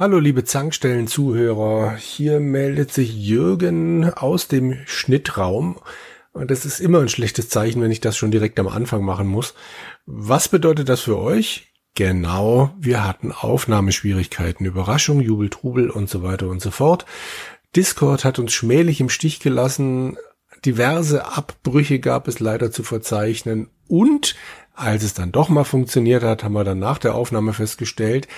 Hallo liebe Zankstellen-Zuhörer, hier meldet sich Jürgen aus dem Schnittraum und das ist immer ein schlechtes Zeichen, wenn ich das schon direkt am Anfang machen muss. Was bedeutet das für euch? Genau, wir hatten Aufnahmeschwierigkeiten, Überraschung, Jubel, Trubel und so weiter und so fort. Discord hat uns schmählich im Stich gelassen, diverse Abbrüche gab es leider zu verzeichnen und als es dann doch mal funktioniert hat, haben wir dann nach der Aufnahme festgestellt,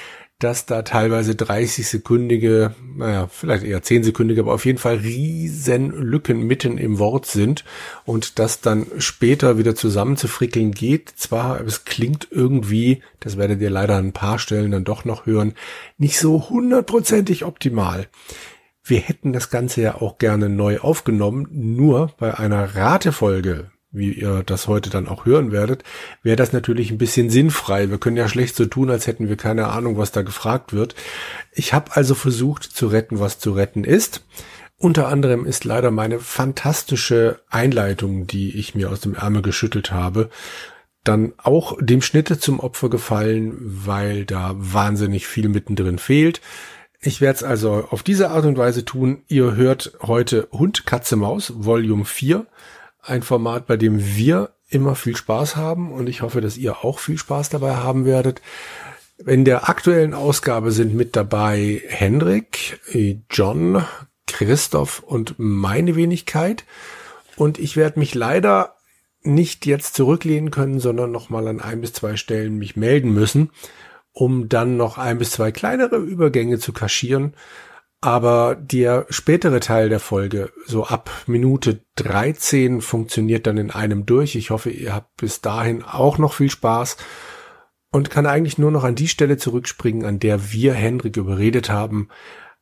dass da teilweise 30 sekündige, naja, vielleicht eher 10 sekündige, aber auf jeden Fall riesen Lücken mitten im Wort sind und das dann später wieder zusammenzufrickeln geht. Zwar, es klingt irgendwie, das werdet ihr leider an ein paar Stellen dann doch noch hören, nicht so hundertprozentig optimal. Wir hätten das Ganze ja auch gerne neu aufgenommen, nur bei einer Ratefolge wie ihr das heute dann auch hören werdet, wäre das natürlich ein bisschen sinnfrei. Wir können ja schlecht so tun, als hätten wir keine Ahnung, was da gefragt wird. Ich habe also versucht zu retten, was zu retten ist. Unter anderem ist leider meine fantastische Einleitung, die ich mir aus dem Ärmel geschüttelt habe, dann auch dem Schnitte zum Opfer gefallen, weil da wahnsinnig viel mittendrin fehlt. Ich werde es also auf diese Art und Weise tun. Ihr hört heute Hund, Katze, Maus, Volume 4 ein Format, bei dem wir immer viel Spaß haben und ich hoffe, dass ihr auch viel Spaß dabei haben werdet. In der aktuellen Ausgabe sind mit dabei Hendrik, John, Christoph und meine Wenigkeit. Und ich werde mich leider nicht jetzt zurücklehnen können, sondern nochmal an ein bis zwei Stellen mich melden müssen, um dann noch ein bis zwei kleinere Übergänge zu kaschieren. Aber der spätere Teil der Folge, so ab Minute 13, funktioniert dann in einem durch. Ich hoffe, ihr habt bis dahin auch noch viel Spaß und kann eigentlich nur noch an die Stelle zurückspringen, an der wir Hendrik überredet haben,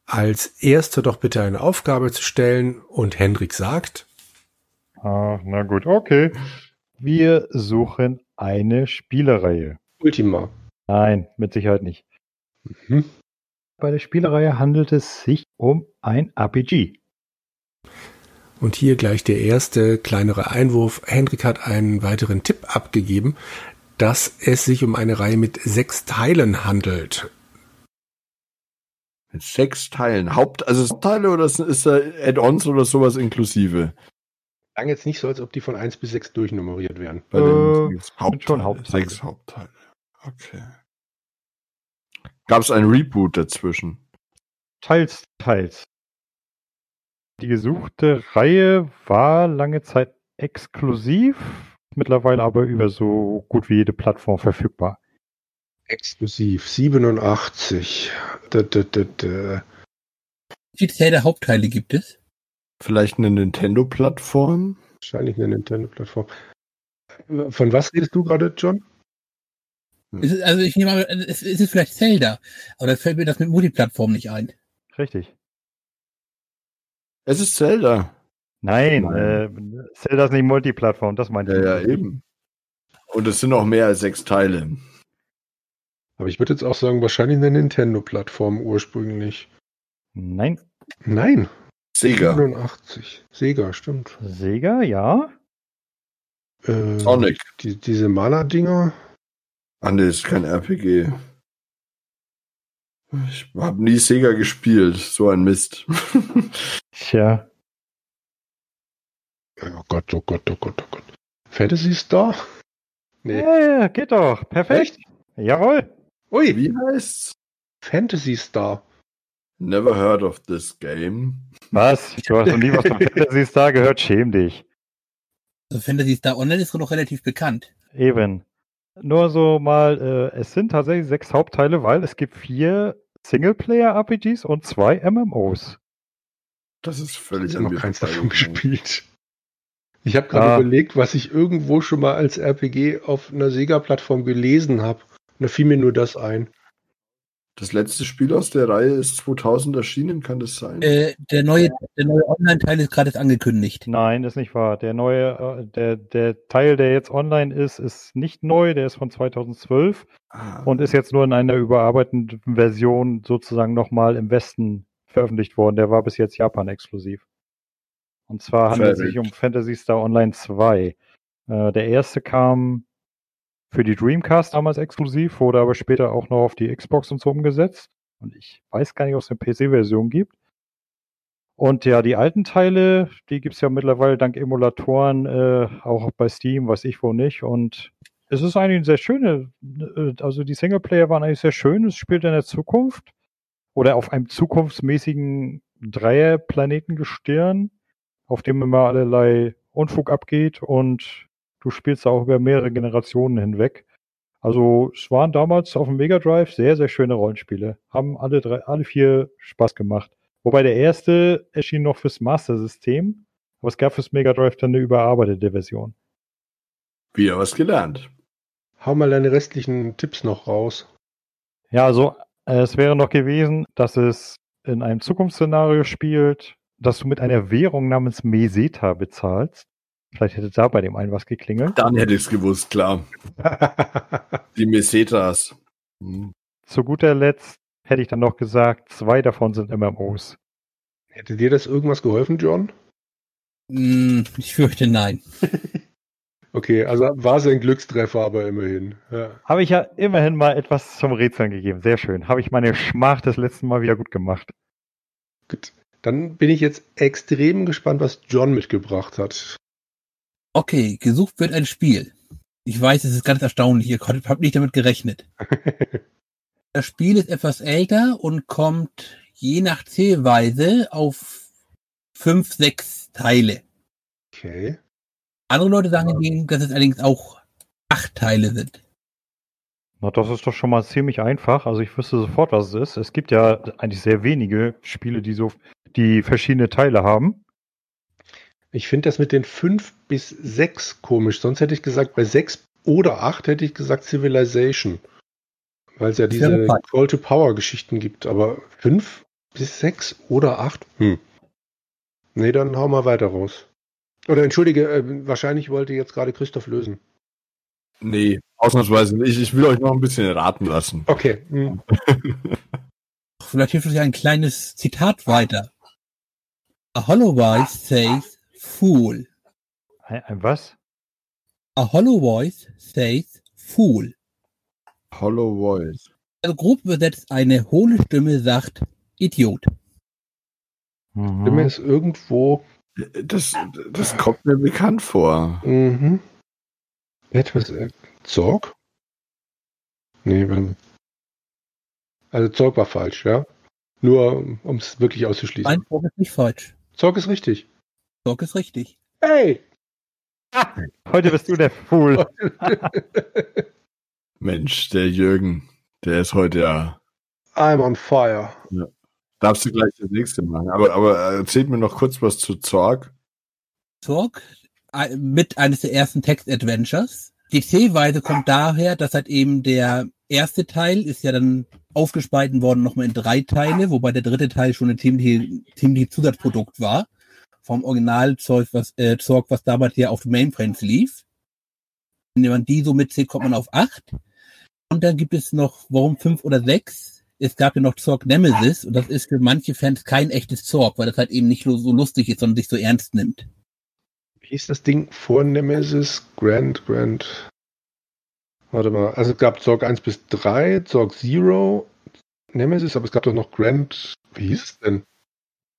als erste doch bitte eine Aufgabe zu stellen und Hendrik sagt. Ah, na gut, okay. Wir suchen eine Spielereihe. Ultima. Nein, mit Sicherheit nicht. Mhm. Bei der Spielereihe handelt es sich um ein RPG. Und hier gleich der erste kleinere Einwurf. Hendrik hat einen weiteren Tipp abgegeben, dass es sich um eine Reihe mit sechs Teilen handelt. Mit sechs Teilen. Haupt, also Hauptteile oder ist da Add-ons oder sowas inklusive? Klang jetzt nicht so, als ob die von eins bis sechs durchnummeriert wären. Bei den äh, Hauptteile. Schon Hauptteile. Sechs Hauptteile. Okay. Gab es ein Reboot dazwischen? Teils, teils. Die gesuchte Reihe war lange Zeit exklusiv, mittlerweile aber über so gut wie jede Plattform verfügbar. Exklusiv, 87. Da, da, da, da. Wie viele Hauptteile gibt es? Vielleicht eine Nintendo-Plattform? Wahrscheinlich eine Nintendo-Plattform. Von was redest du gerade, John? Hm. also ich nehme an, es ist vielleicht Zelda, aber da fällt mir das mit Multiplattform nicht ein. Richtig. Es ist Zelda. Nein, Nein. Äh, Zelda ist nicht Multiplattform, das meinte ja, ich. Ja, eben. Und es sind auch mehr als sechs Teile. Aber ich würde jetzt auch sagen, wahrscheinlich eine Nintendo-Plattform ursprünglich. Nein. Nein. Sega. 87. Sega, stimmt. Sega, ja. Äh, Sonic. Die, diese Maler-Dinger. Ah, nee, ist kein RPG. Ich habe nie Sega gespielt, so ein Mist. Tja. Oh Gott, oh Gott, oh Gott, oh Gott. Fantasy Star? Nee. Ja, geht doch. Perfekt. Echt? Jawohl. Ui. Wie heißt's? Fantasy Star. Never heard of this game. Was? Du hast noch nie was von Fantasy Star gehört? Schäm dich. Also Fantasy Star Online ist doch relativ bekannt. Eben. Nur so mal, äh, es sind tatsächlich sechs Hauptteile, weil es gibt vier Singleplayer-RPGs und zwei MMOs. Das ist völlig Ich habe noch keins davon gespielt. Ich habe gerade ah. überlegt, was ich irgendwo schon mal als RPG auf einer Sega-Plattform gelesen habe. Und da fiel mir nur das ein. Das letzte Spiel aus der Reihe ist 2000 erschienen, kann das sein? Äh, der neue, der neue Online-Teil ist gerade angekündigt. Nein, das ist nicht wahr. Der neue, äh, der, der Teil, der jetzt online ist, ist nicht neu. Der ist von 2012 ah. und ist jetzt nur in einer überarbeiteten Version sozusagen nochmal im Westen veröffentlicht worden. Der war bis jetzt Japan exklusiv. Und zwar handelt es sich um Fantasy Star Online 2. Äh, der erste kam für die Dreamcast damals exklusiv, wurde aber später auch noch auf die Xbox und so umgesetzt. Und ich weiß gar nicht, ob es eine PC-Version gibt. Und ja, die alten Teile, die gibt's ja mittlerweile dank Emulatoren äh, auch bei Steam, weiß ich wo nicht. Und es ist eigentlich eine sehr schöne, äh, also die Singleplayer waren eigentlich sehr schön. Es spielt in der Zukunft oder auf einem zukunftsmäßigen Dreierplanetengestirn, auf dem immer allerlei Unfug abgeht und du spielst auch über mehrere Generationen hinweg. Also es waren damals auf dem Mega Drive sehr, sehr schöne Rollenspiele. Haben alle drei, alle vier Spaß gemacht. Wobei der erste erschien noch fürs Master System, aber es gab fürs Mega Drive dann eine überarbeitete Version. Wieder was gelernt. Hau mal deine restlichen Tipps noch raus. Ja, also äh, es wäre noch gewesen, dass es in einem Zukunftsszenario spielt, dass du mit einer Währung namens Meseta bezahlst. Vielleicht hätte da bei dem einen was geklingelt. Dann hätte ich es gewusst, klar. Die Mesetas. Hm. Zu guter Letzt hätte ich dann noch gesagt, zwei davon sind MMOs. Hätte dir das irgendwas geholfen, John? Hm, ich fürchte nein. okay, also war es ein Glückstreffer, aber immerhin. Ja. Habe ich ja immerhin mal etwas zum Rätseln gegeben. Sehr schön. Habe ich meine Schmach des letzten Mal wieder gut gemacht. Gut. Dann bin ich jetzt extrem gespannt, was John mitgebracht hat. Okay, gesucht wird ein Spiel. Ich weiß, es ist ganz erstaunlich, ihr habt nicht damit gerechnet. das Spiel ist etwas älter und kommt je nach Zählweise auf fünf, sechs Teile. Okay. Andere Leute sagen hingegen, dass es allerdings auch acht Teile sind. Na, das ist doch schon mal ziemlich einfach. Also ich wüsste sofort, was es ist. Es gibt ja eigentlich sehr wenige Spiele, die so, die verschiedene Teile haben. Ich finde das mit den fünf bis sechs komisch. Sonst hätte ich gesagt, bei sechs oder acht hätte ich gesagt Civilization. Weil es ja diese Call to Power Geschichten gibt. Aber fünf bis sechs oder acht? Hm. Nee, dann hau mal weiter raus. Oder entschuldige, äh, wahrscheinlich wollte jetzt gerade Christoph lösen. Nee, ausnahmsweise nicht. Ich will euch noch ein bisschen raten lassen. Okay. Hm. Vielleicht hilft euch ein kleines Zitat weiter. A hollow voice says fool. Ein, ein was? A hollow voice says fool. Hollow voice. Also grob übersetzt, eine hohle Stimme sagt Idiot. Mhm. Stimme ist irgendwo. Das, das kommt mir bekannt vor. Mhm. Etwas. Äh, Zorg? Nee, warte Also Zorg war falsch, ja? Nur um es wirklich auszuschließen. Nein, Zorg ist nicht falsch. Zorg ist richtig. Zorg ist richtig. Hey! Heute bist du der Fool. Mensch, der Jürgen, der ist heute ja. I'm on fire. Ja. Darfst du gleich das nächste machen. Aber, aber erzählt mir noch kurz was zu Zorg. Zorg, äh, mit eines der ersten Text-Adventures. Die Zählweise kommt daher, dass halt eben der erste Teil ist ja dann aufgespalten worden nochmal in drei Teile, wobei der dritte Teil schon ein ziemlich, ziemlich Zusatzprodukt war. Vom Originalzeug, was, äh, Zorg, was damals ja auf Mainframes lief. Wenn man die so mitzählt, kommt man auf acht. Und dann gibt es noch, warum fünf oder sechs? Es gab ja noch Zorg Nemesis und das ist für manche Fans kein echtes Zorg, weil das halt eben nicht so lustig ist, sondern sich so ernst nimmt. Wie hieß das Ding vor Nemesis? Grand, Grand. Warte mal, also es gab Zorg 1 bis 3, Zorg Zero, Nemesis, aber es gab doch noch Grand. Wie hieß es denn?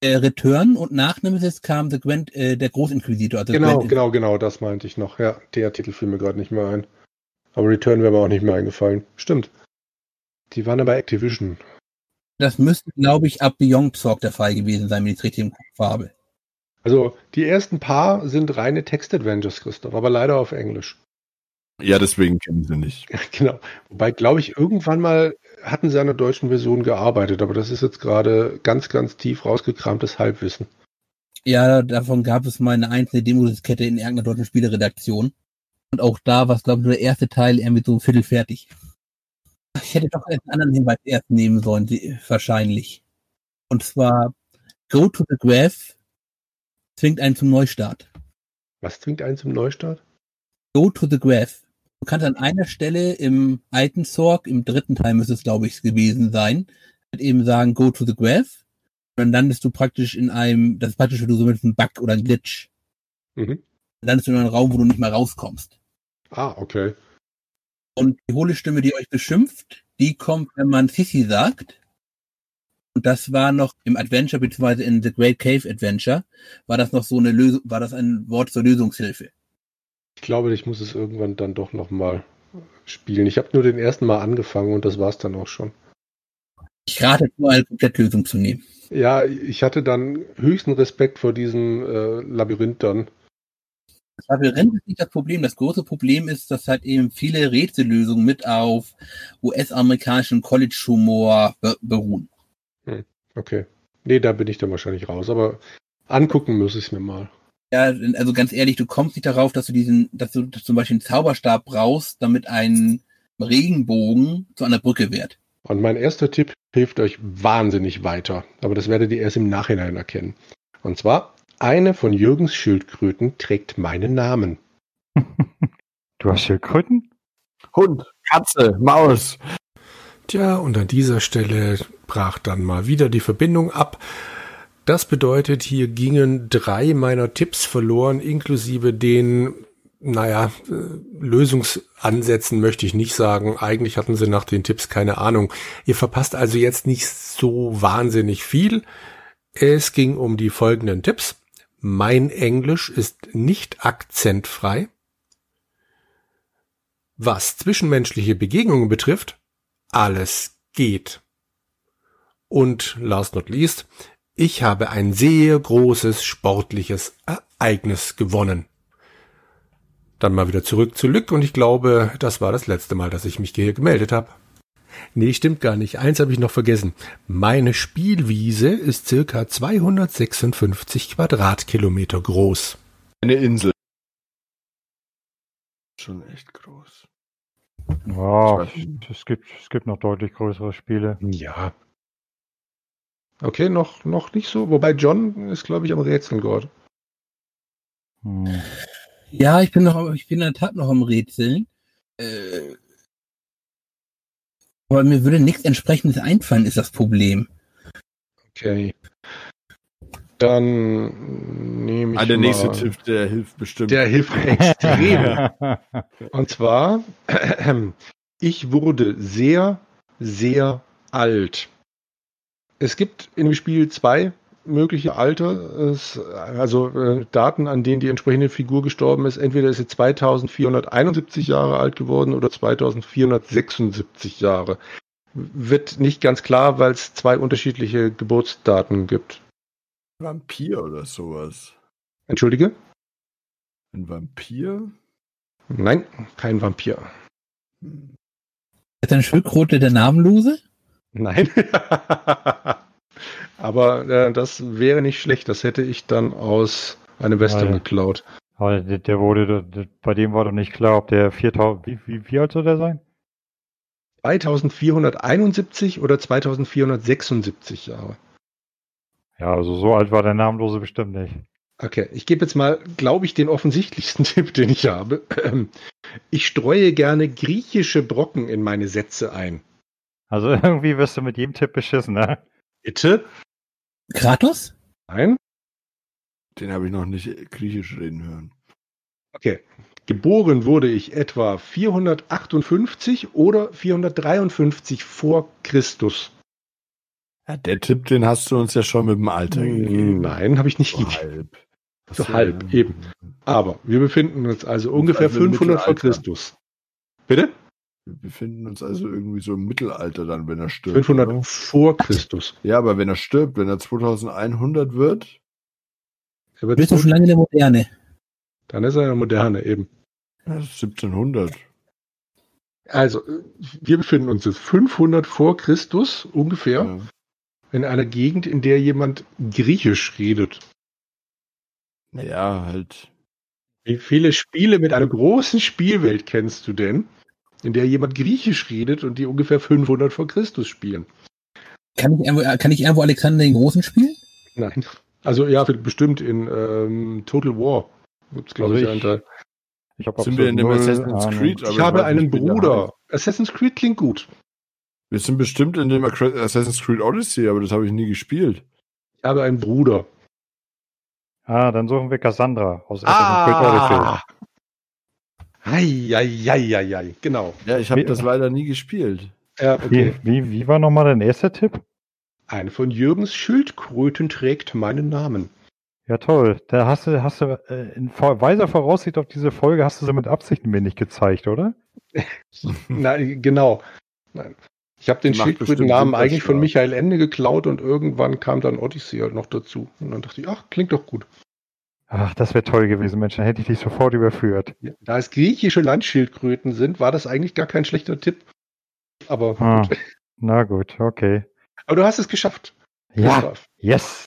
Äh, Return und nach Nemesis kam The Grand, äh, der Großinquisitor. Also genau, genau, genau, das meinte ich noch. Ja, der Titel fiel mir gerade nicht mehr ein. Aber Return wäre mir auch nicht mehr eingefallen. Stimmt. Die waren aber Activision. Das müsste, glaube ich, ab Beyond Zorg der Fall gewesen sein, wenn ich es richtig im Kopf habe. Also, die ersten paar sind reine Text-Adventures, Christoph, aber leider auf Englisch. Ja, deswegen kennen sie nicht. genau. Wobei, glaube ich, irgendwann mal hatten sie an der deutschen Version gearbeitet, aber das ist jetzt gerade ganz, ganz tief rausgekramtes Halbwissen. Ja, davon gab es mal eine einzelne Demo-Diskette in irgendeiner deutschen Spieleredaktion. Und auch da war es, glaube ich, nur der erste Teil irgendwie so viertelfertig. Ich hätte doch einen anderen Hinweis erst nehmen sollen, wahrscheinlich. Und zwar Go to the Graph zwingt einen zum Neustart. Was zwingt einen zum Neustart? Go to the Graph. Du kannst an einer Stelle im alten Zorg, im dritten Teil müsste es, glaube ich, gewesen sein, halt eben sagen, go to the graph. Und dann landest du praktisch in einem, das ist praktisch, wenn du so mit einem Bug oder einem Glitch. Mhm. Dann landest du in einem Raum, wo du nicht mehr rauskommst. Ah, okay. Und die hohle Stimme, die euch beschimpft, die kommt, wenn man Sissi sagt. Und das war noch im Adventure, beziehungsweise in The Great Cave Adventure, war das noch so eine Lösung, war das ein Wort zur Lösungshilfe. Ich glaube, ich muss es irgendwann dann doch nochmal spielen. Ich habe nur den ersten Mal angefangen und das war's dann auch schon. Ich rate nur, eine Komplettlösung zu nehmen. Ja, ich hatte dann höchsten Respekt vor diesem äh, Labyrinth dann. Das Labyrinth ist nicht das Problem. Das große Problem ist, dass halt eben viele Rätsellösungen mit auf US-amerikanischen College-Humor be beruhen. Okay. Nee, da bin ich dann wahrscheinlich raus, aber angucken muss ich es mir mal. Ja, also ganz ehrlich, du kommst nicht darauf, dass du diesen, dass du zum Beispiel einen Zauberstab brauchst, damit ein Regenbogen zu einer Brücke wird. Und mein erster Tipp hilft euch wahnsinnig weiter, aber das werdet ihr erst im Nachhinein erkennen. Und zwar, eine von Jürgens Schildkröten trägt meinen Namen. Du hast Schildkröten? Hund, Katze, Maus. Tja, und an dieser Stelle brach dann mal wieder die Verbindung ab. Das bedeutet, hier gingen drei meiner Tipps verloren, inklusive den, naja, äh, Lösungsansätzen möchte ich nicht sagen. Eigentlich hatten sie nach den Tipps keine Ahnung. Ihr verpasst also jetzt nicht so wahnsinnig viel. Es ging um die folgenden Tipps. Mein Englisch ist nicht akzentfrei. Was zwischenmenschliche Begegnungen betrifft, alles geht. Und last not least, ich habe ein sehr großes sportliches Ereignis gewonnen. Dann mal wieder zurück zu Lück und ich glaube, das war das letzte Mal, dass ich mich hier gemeldet habe. Nee, stimmt gar nicht. Eins habe ich noch vergessen. Meine Spielwiese ist circa 256 Quadratkilometer groß. Eine Insel. Schon echt groß. Ja, es gibt, es gibt noch deutlich größere Spiele. Ja. Okay, noch, noch nicht so. Wobei John ist, glaube ich, am Rätseln gerade. Hm. Ja, ich bin noch, ich bin in der Tat noch am Rätseln. Äh, aber mir würde nichts entsprechendes einfallen, ist das Problem. Okay. Dann nehme ich Ah, der mal, nächste Tipp, der hilft bestimmt. Der hilft extrem. Und zwar, ich wurde sehr, sehr alt. Es gibt in dem Spiel zwei mögliche Alter, also äh, Daten, an denen die entsprechende Figur gestorben ist. Entweder ist sie 2471 Jahre alt geworden oder 2476 Jahre. Wird nicht ganz klar, weil es zwei unterschiedliche Geburtsdaten gibt. Vampir oder sowas. Entschuldige? Ein Vampir? Nein, kein Vampir. Ist ein Schildkröte der Namenlose? Nein. Aber äh, das wäre nicht schlecht. Das hätte ich dann aus einem Western Ja, geklaut. Aber der, der wurde, der, bei dem war doch nicht klar, ob der 4000, wie, wie, wie alt soll der sein? 2471 oder 2476 Jahre. Ja, also so alt war der Namenlose bestimmt nicht. Okay, ich gebe jetzt mal, glaube ich, den offensichtlichsten Tipp, den ich habe. Ich streue gerne griechische Brocken in meine Sätze ein. Also irgendwie wirst du mit jedem Tipp beschissen, ne? Bitte? Kratos? Nein? Den habe ich noch nicht griechisch reden hören. Okay. Geboren wurde ich etwa 458 oder 453 vor Christus. Ja, der Tipp, den hast du uns ja schon mit dem Alter gegeben. Nein, habe ich nicht So gegeben. halb. So halb, ja. eben. Aber wir befinden uns also ungefähr also im 500 vor. Christus. Bitte? Wir befinden uns also irgendwie so im Mittelalter dann, wenn er stirbt. 500 oder? vor Christus. Ja, aber wenn er stirbt, wenn er 2100 wird, Er wird Bist du schon lange in der Moderne? dann ist er eine moderne eben. ja, 1700. Also, wir befinden uns jetzt 500 vor Christus ungefähr Ja. in einer Gegend, in der jemand Griechisch redet. Naja, halt. Wie viele Spiele mit einer großen Spielwelt kennst du denn, in der jemand Griechisch redet und die ungefähr 500 vor Christus spielen? Kann ich irgendwo, kann ich irgendwo Alexander den Großen spielen? Nein. Also ja, bestimmt in ähm, Total War gibt's glaube Also ich, einen Teil. Ich habe Sind wir in dem Assassin's Creed? Ich habe einen Bruder. Assassin's Creed klingt gut. Wir sind bestimmt in dem Assassin's Creed Odyssey, aber das habe ich nie gespielt. Ich habe einen Bruder. Ah, dann suchen wir Cassandra aus Assassin's Creed Odyssey. Eieieiei, genau. Ja, ich habe das leider nie gespielt. Ja, okay. Wie, wie, wie war nochmal dein erster Tipp? Eine von Jürgens Schildkröten trägt meinen Namen. Ja, toll. Da hast du, hast du äh, in weiser Voraussicht auf diese Folge hast du sie mit Absicht mir nicht gezeigt, oder? Nein, genau. Nein. Ich habe den Schildkrötennamen eigentlich von. Michael Ende geklaut und irgendwann kam dann Odyssey halt noch dazu. Und dann dachte ich, ach, klingt doch gut. Ach, das wäre toll gewesen, Mensch. Dann hätte ich dich sofort überführt. Ja, Da es griechische Landschildkröten sind, war das eigentlich gar kein schlechter Tipp. Aber, Ah, gut. na gut, okay. Aber du hast es geschafft. Ja, Christoph, yes.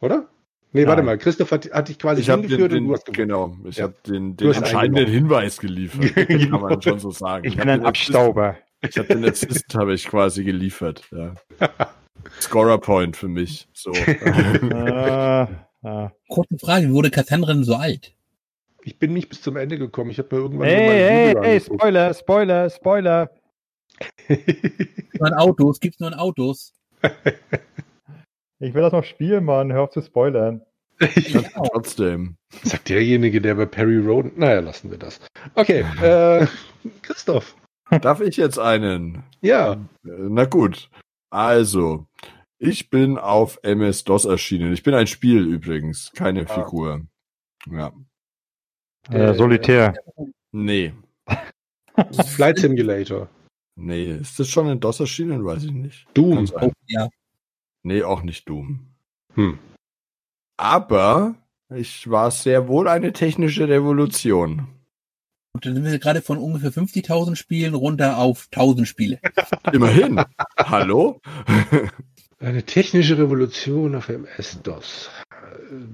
oder? Nee, warte Nein. mal. Christoph hat, hat dich quasi Ich habe den, hingeführt und den du hast gewonnen. genau, ich Ja. habe den, den entscheidenden. Hinweis geliefert. Kann man schon so sagen. Ich bin ein den Assist- Abstauber. Ich habe den Assist habe ich quasi geliefert. Ja. Scorer Point für mich. So. ah, ah. Kurze Frage, wie wurde Cassandra denn so alt? Ich bin nicht bis zum Ende gekommen. Ich habe mir irgendwann Ey, ey, ey. Spoiler, Spoiler, Spoiler. Nur in Autos, gibt's nur in Autos. Ich will das noch spielen, Mann. Hör auf zu spoilern. Genau. Trotzdem. Sagt derjenige, der bei Perry Roden. Naja, lassen wir das. Okay, äh, Christoph. Darf ich jetzt einen? Ja, Na gut. Also, ich bin auf MS-DOS erschienen. Ich bin ein Spiel übrigens, keine Ah. Figur. Ja. Äh, Solitär. Nee. Flight Simulator. Nee. Ist das schon in DOS erschienen? Weiß ich nicht. Doom. Oh, ja. Nee, auch nicht Doom. Hm. Aber ich war sehr wohl eine technische Revolution. Und dann sind wir gerade von ungefähr 50.000 Spielen runter auf 1000 Spiele. Immerhin. Hallo? Eine technische Revolution auf MS-DOS.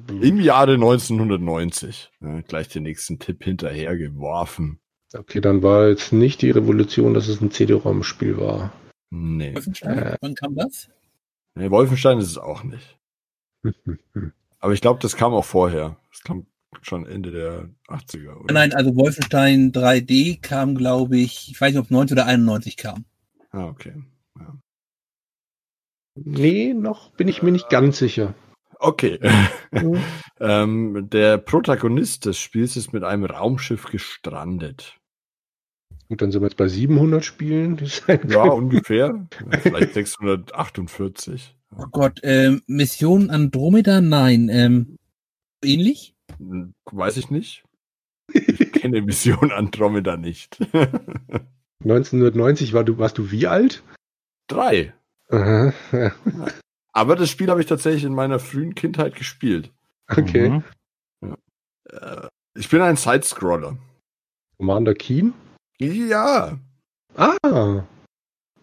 Im Jahre 1990. Ja, gleich den nächsten Tipp hinterher geworfen. Okay, dann war jetzt nicht die Revolution, dass es ein CD-ROM-Spiel war. Nee. Wolfenstein, Äh. wann kam das? nee. Wolfenstein ist es auch nicht. Aber ich glaube, das kam auch vorher. Das kam schon Ende der 80er, oder? Nein, also Wolfenstein 3D kam, glaube ich, ich weiß nicht, ob 90 oder 91 kam. Ah, okay. Nee, noch bin ich mir nicht ganz sicher. Okay. ähm, der Protagonist des Spiels ist mit einem Raumschiff gestrandet. Gut, dann sind wir jetzt bei 700 Spielen. Ja, ungefähr. Vielleicht 648. Oh Gott, ähm, Mission Andromeda? Nein. Ähm, ähnlich? Hm, Weiß ich nicht. Ich kenne Mission Andromeda nicht. 1990 war du, warst du wie alt? Drei. Aha, ja, Aber das Spiel habe ich tatsächlich in meiner frühen Kindheit gespielt. okay. Mhm. Äh, Ich bin ein Sidescroller. Commander Keen? Ja. Ah.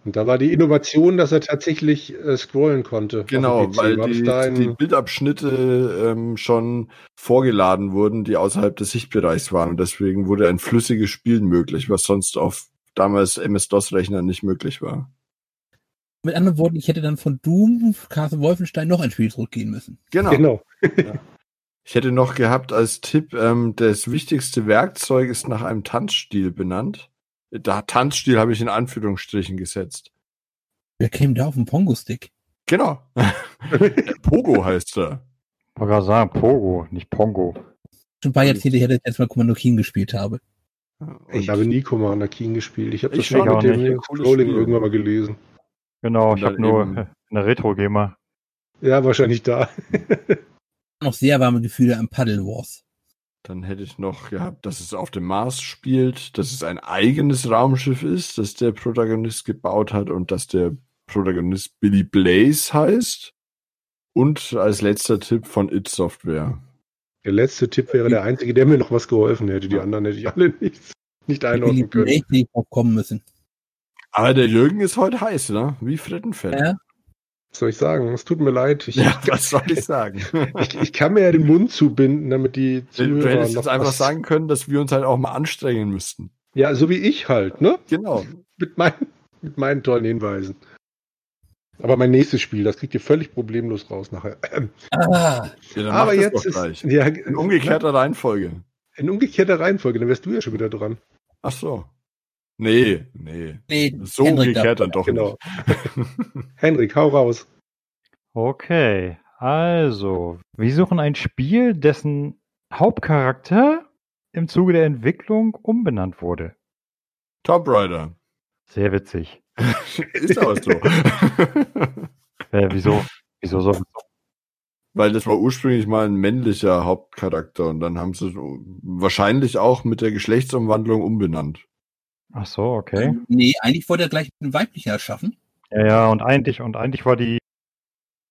Und da war die Innovation, dass er tatsächlich äh, scrollen konnte. Genau, weil die, ein- die Bildabschnitte ähm, schon vorgeladen wurden, die außerhalb des Sichtbereichs waren. Und deswegen wurde ein flüssiges Spielen möglich, was sonst auf damals MS-DOS-Rechnern nicht möglich war. Mit anderen Worten, ich hätte dann von Doom, Castle Wolfenstein noch ein Spiel zurückgehen müssen. Genau. Genau. Ich hätte noch gehabt als Tipp, ähm, das wichtigste Werkzeug ist nach einem Tanzstil benannt. Da Tanzstil habe ich in Anführungsstrichen gesetzt. Wer käme da auf den Pongo-Stick? Genau. Pogo heißt er. Ich wollte gerade sagen, Pogo, nicht Pongo. Schon ein paar Jahrzehnte, her, dass ich jetzt mal Commando Keen gespielt habe. Ich habe nie Commander Keen gespielt. Ich habe das Ich schon mit dem Spiel. irgendwann mal gelesen. Genau, ich habe nur eben- eine Retro-Gamer. Ja, wahrscheinlich da. Noch sehr warme Gefühle am Paddle Wars. Dann hätte ich noch gehabt, dass es auf dem Mars spielt, dass es ein eigenes Raumschiff ist, das der Protagonist gebaut hat und dass der Protagonist Billy Blaze heißt. Und als letzter Tipp von It Software. Der letzte Tipp wäre der einzige, der mir noch was geholfen hätte. Die anderen hätte ich alle nicht, nicht einordnen können. Blake hätte ich drauf kommen müssen. Aber der Jürgen ist heute heiß, ne? Wie Frittenfett. Ja. Was soll ich sagen? Es tut mir leid. Ich, Ja, was soll ich sagen? ich, ich kann mir ja den Mund zubinden, damit die du Zuhörer hättest noch jetzt einfach sagen können, dass wir uns halt auch mal anstrengen müssten. Ja, so wie ich halt, ne? Genau. Mit meinen, mit meinen tollen Hinweisen. Aber mein nächstes Spiel, das kriegt ihr völlig problemlos raus nachher. Ah, Ja, dann Aber jetzt doch ist ja, In umgekehrter Reihenfolge. in umgekehrter Reihenfolge, dann wärst du ja schon wieder dran. Ach so. Nee, nee. nee, So Henrik umgekehrt dann doch Genau. nicht. Henrik, hau raus. Okay, also, wir suchen ein Spiel, dessen Hauptcharakter im Zuge der Entwicklung umbenannt wurde. Top Rider. Sehr witzig. Ist aber so. Äh, wieso? Wieso so? Weil das war ursprünglich mal ein männlicher Hauptcharakter und dann haben sie es wahrscheinlich auch mit der Geschlechtsumwandlung umbenannt. Ach so, okay. Nee, eigentlich wollte er gleich ein weiblicher erschaffen. Ja, ja, und eigentlich, und eigentlich war die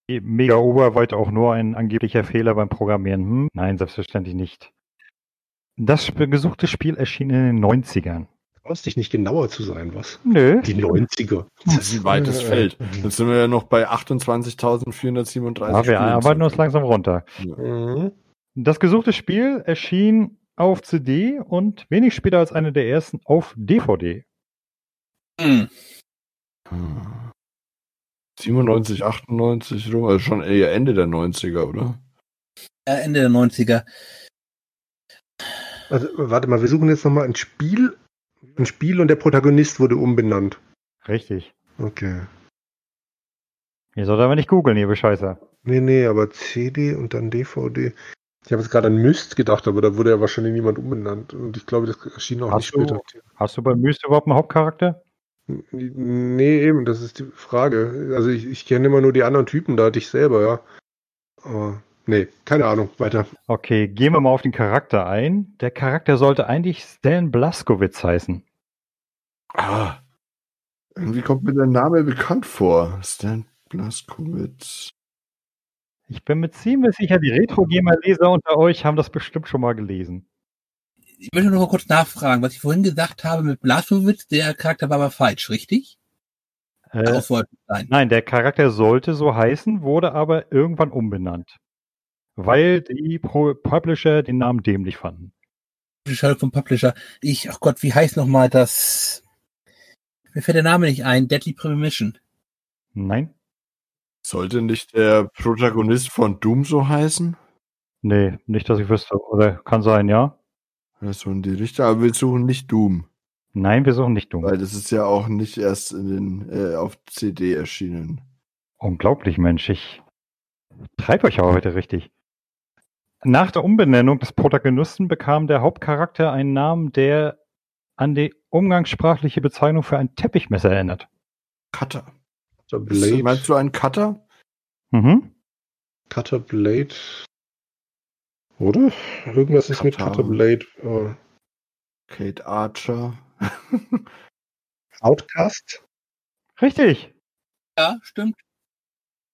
mega Oberweite auch nur ein angeblicher Fehler beim Programmieren. Hm? Nein, selbstverständlich nicht. Das gesuchte Spiel erschien in den 90ern. Brauchst dich nicht genauer zu sein, was? Nö. Die 90er. Das ist ein weites Feld. Jetzt sind wir ja noch bei 28.437. Ja, wir arbeiten uns langsam runter. Mhm. Das gesuchte Spiel erschien auf CD und wenig später als eine der ersten auf DVD. Hm. 97, 98 rum, also schon eher Ende der 90er, oder? Ja, Ende der 90er. Also, warte mal, wir suchen jetzt nochmal ein Spiel. Ein Spiel und der Protagonist wurde umbenannt. Richtig. Okay. Ihr sollt aber nicht googeln, ihr Bescheißer. Nee, nee, aber CD und dann DVD. Ich habe jetzt gerade an Myst gedacht, aber da wurde ja wahrscheinlich niemand umbenannt. Und ich glaube, das erschien auch Hast nicht später. Hast du bei Myst überhaupt einen Hauptcharakter? Nee, eben, das ist die Frage. Also ich, ich kenne immer nur die anderen Typen, da hatte ich selber, ja. Aber nee, keine Ahnung, weiter. Okay, gehen wir mal auf den Charakter ein. Der Charakter sollte eigentlich Stan Blaskowitz heißen. Ah. Irgendwie kommt mir der Name bekannt vor. Stan Blaskowitz. Ich bin mir ziemlich sicher, die Retro-Gamer-Leser unter euch haben das bestimmt schon mal gelesen. Ich möchte noch mal kurz nachfragen, was ich vorhin gesagt habe mit Blasowitz, der Charakter war aber falsch, richtig? Äh, sein. nein, der Charakter sollte so heißen, wurde aber irgendwann umbenannt. Weil die Pro Publisher den Namen dämlich fanden. Schall vom Publisher. Ich, ach Gott, wie heißt noch mal das? Mir fällt der Name nicht ein. Deadly Premonition. Nein? Sollte nicht der Protagonist von Doom so heißen? Nee, nicht, dass ich wüsste. Oder kann sein, ja? Ja, so in die Richtung, aber wir suchen nicht Doom. Nein, wir suchen nicht dumm. Weil das ist ja auch nicht erst in den, äh, auf CD erschienen. Unglaublich, Mensch. Ich treibe euch aber heute richtig. Nach der Umbenennung des Protagonisten bekam der Hauptcharakter einen Namen, der an die umgangssprachliche Bezeichnung für ein Teppichmesser erinnert. Cutter. Cutter Ist, Blade. meinst du einen Cutter? Mhm. Cutter Blade. Oder? Irgendwas ist mit Cutter. Cutter Blade. Oh. Kate Archer. Outcast? Richtig. Ja, stimmt.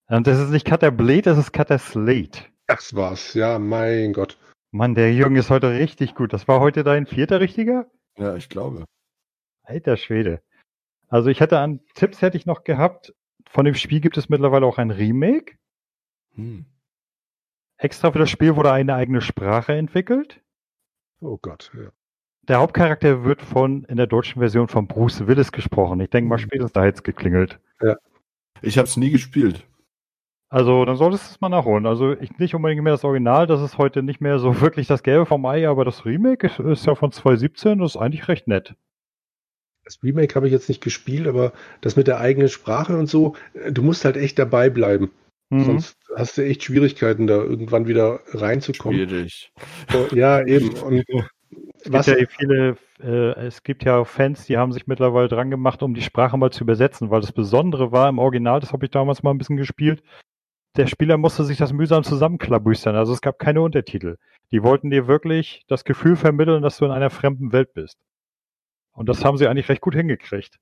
Und das ist nicht Cutter Blade, das ist Cutter Slate. Das war's. Ja, mein Gott. Mann, der Jürgen ist heute richtig gut. Das war heute dein vierter richtiger? Ja, ich glaube. Alter Schwede. Also ich hätte an Tipps hätte ich noch gehabt. Von dem Spiel gibt es mittlerweile auch ein Remake. Hm. Extra für das Spiel wurde eine eigene Sprache entwickelt. Oh Gott. Ja. Der Hauptcharakter wird von in der deutschen Version von Bruce Willis gesprochen. Ich denke mal, spätestens da hätte es geklingelt. Ich habe es nie gespielt. Also dann solltest du es mal nachholen. Also ich, nicht unbedingt mehr das Original, das ist heute nicht mehr so wirklich das Gelbe vom Ei, aber das Remake ist, ist ja von 2017, das ist eigentlich recht nett. Das Remake habe ich jetzt nicht gespielt, aber das mit der eigenen Sprache und so, äh, du musst halt echt dabei bleiben. Mhm. Sonst hast du echt Schwierigkeiten, da irgendwann wieder reinzukommen. Schwierig. So, ja, eben. Und Es was, gibt ja viele, äh, es gibt ja Fans, die haben sich mittlerweile dran gemacht, um die Sprache mal zu übersetzen, weil das Besondere war im Original, das habe ich damals mal ein bisschen gespielt, der Spieler musste sich das mühsam zusammenklabüstern, also es gab keine Untertitel. Die wollten dir wirklich das Gefühl vermitteln, dass du in einer fremden Welt bist. Und das haben sie eigentlich recht gut hingekriegt.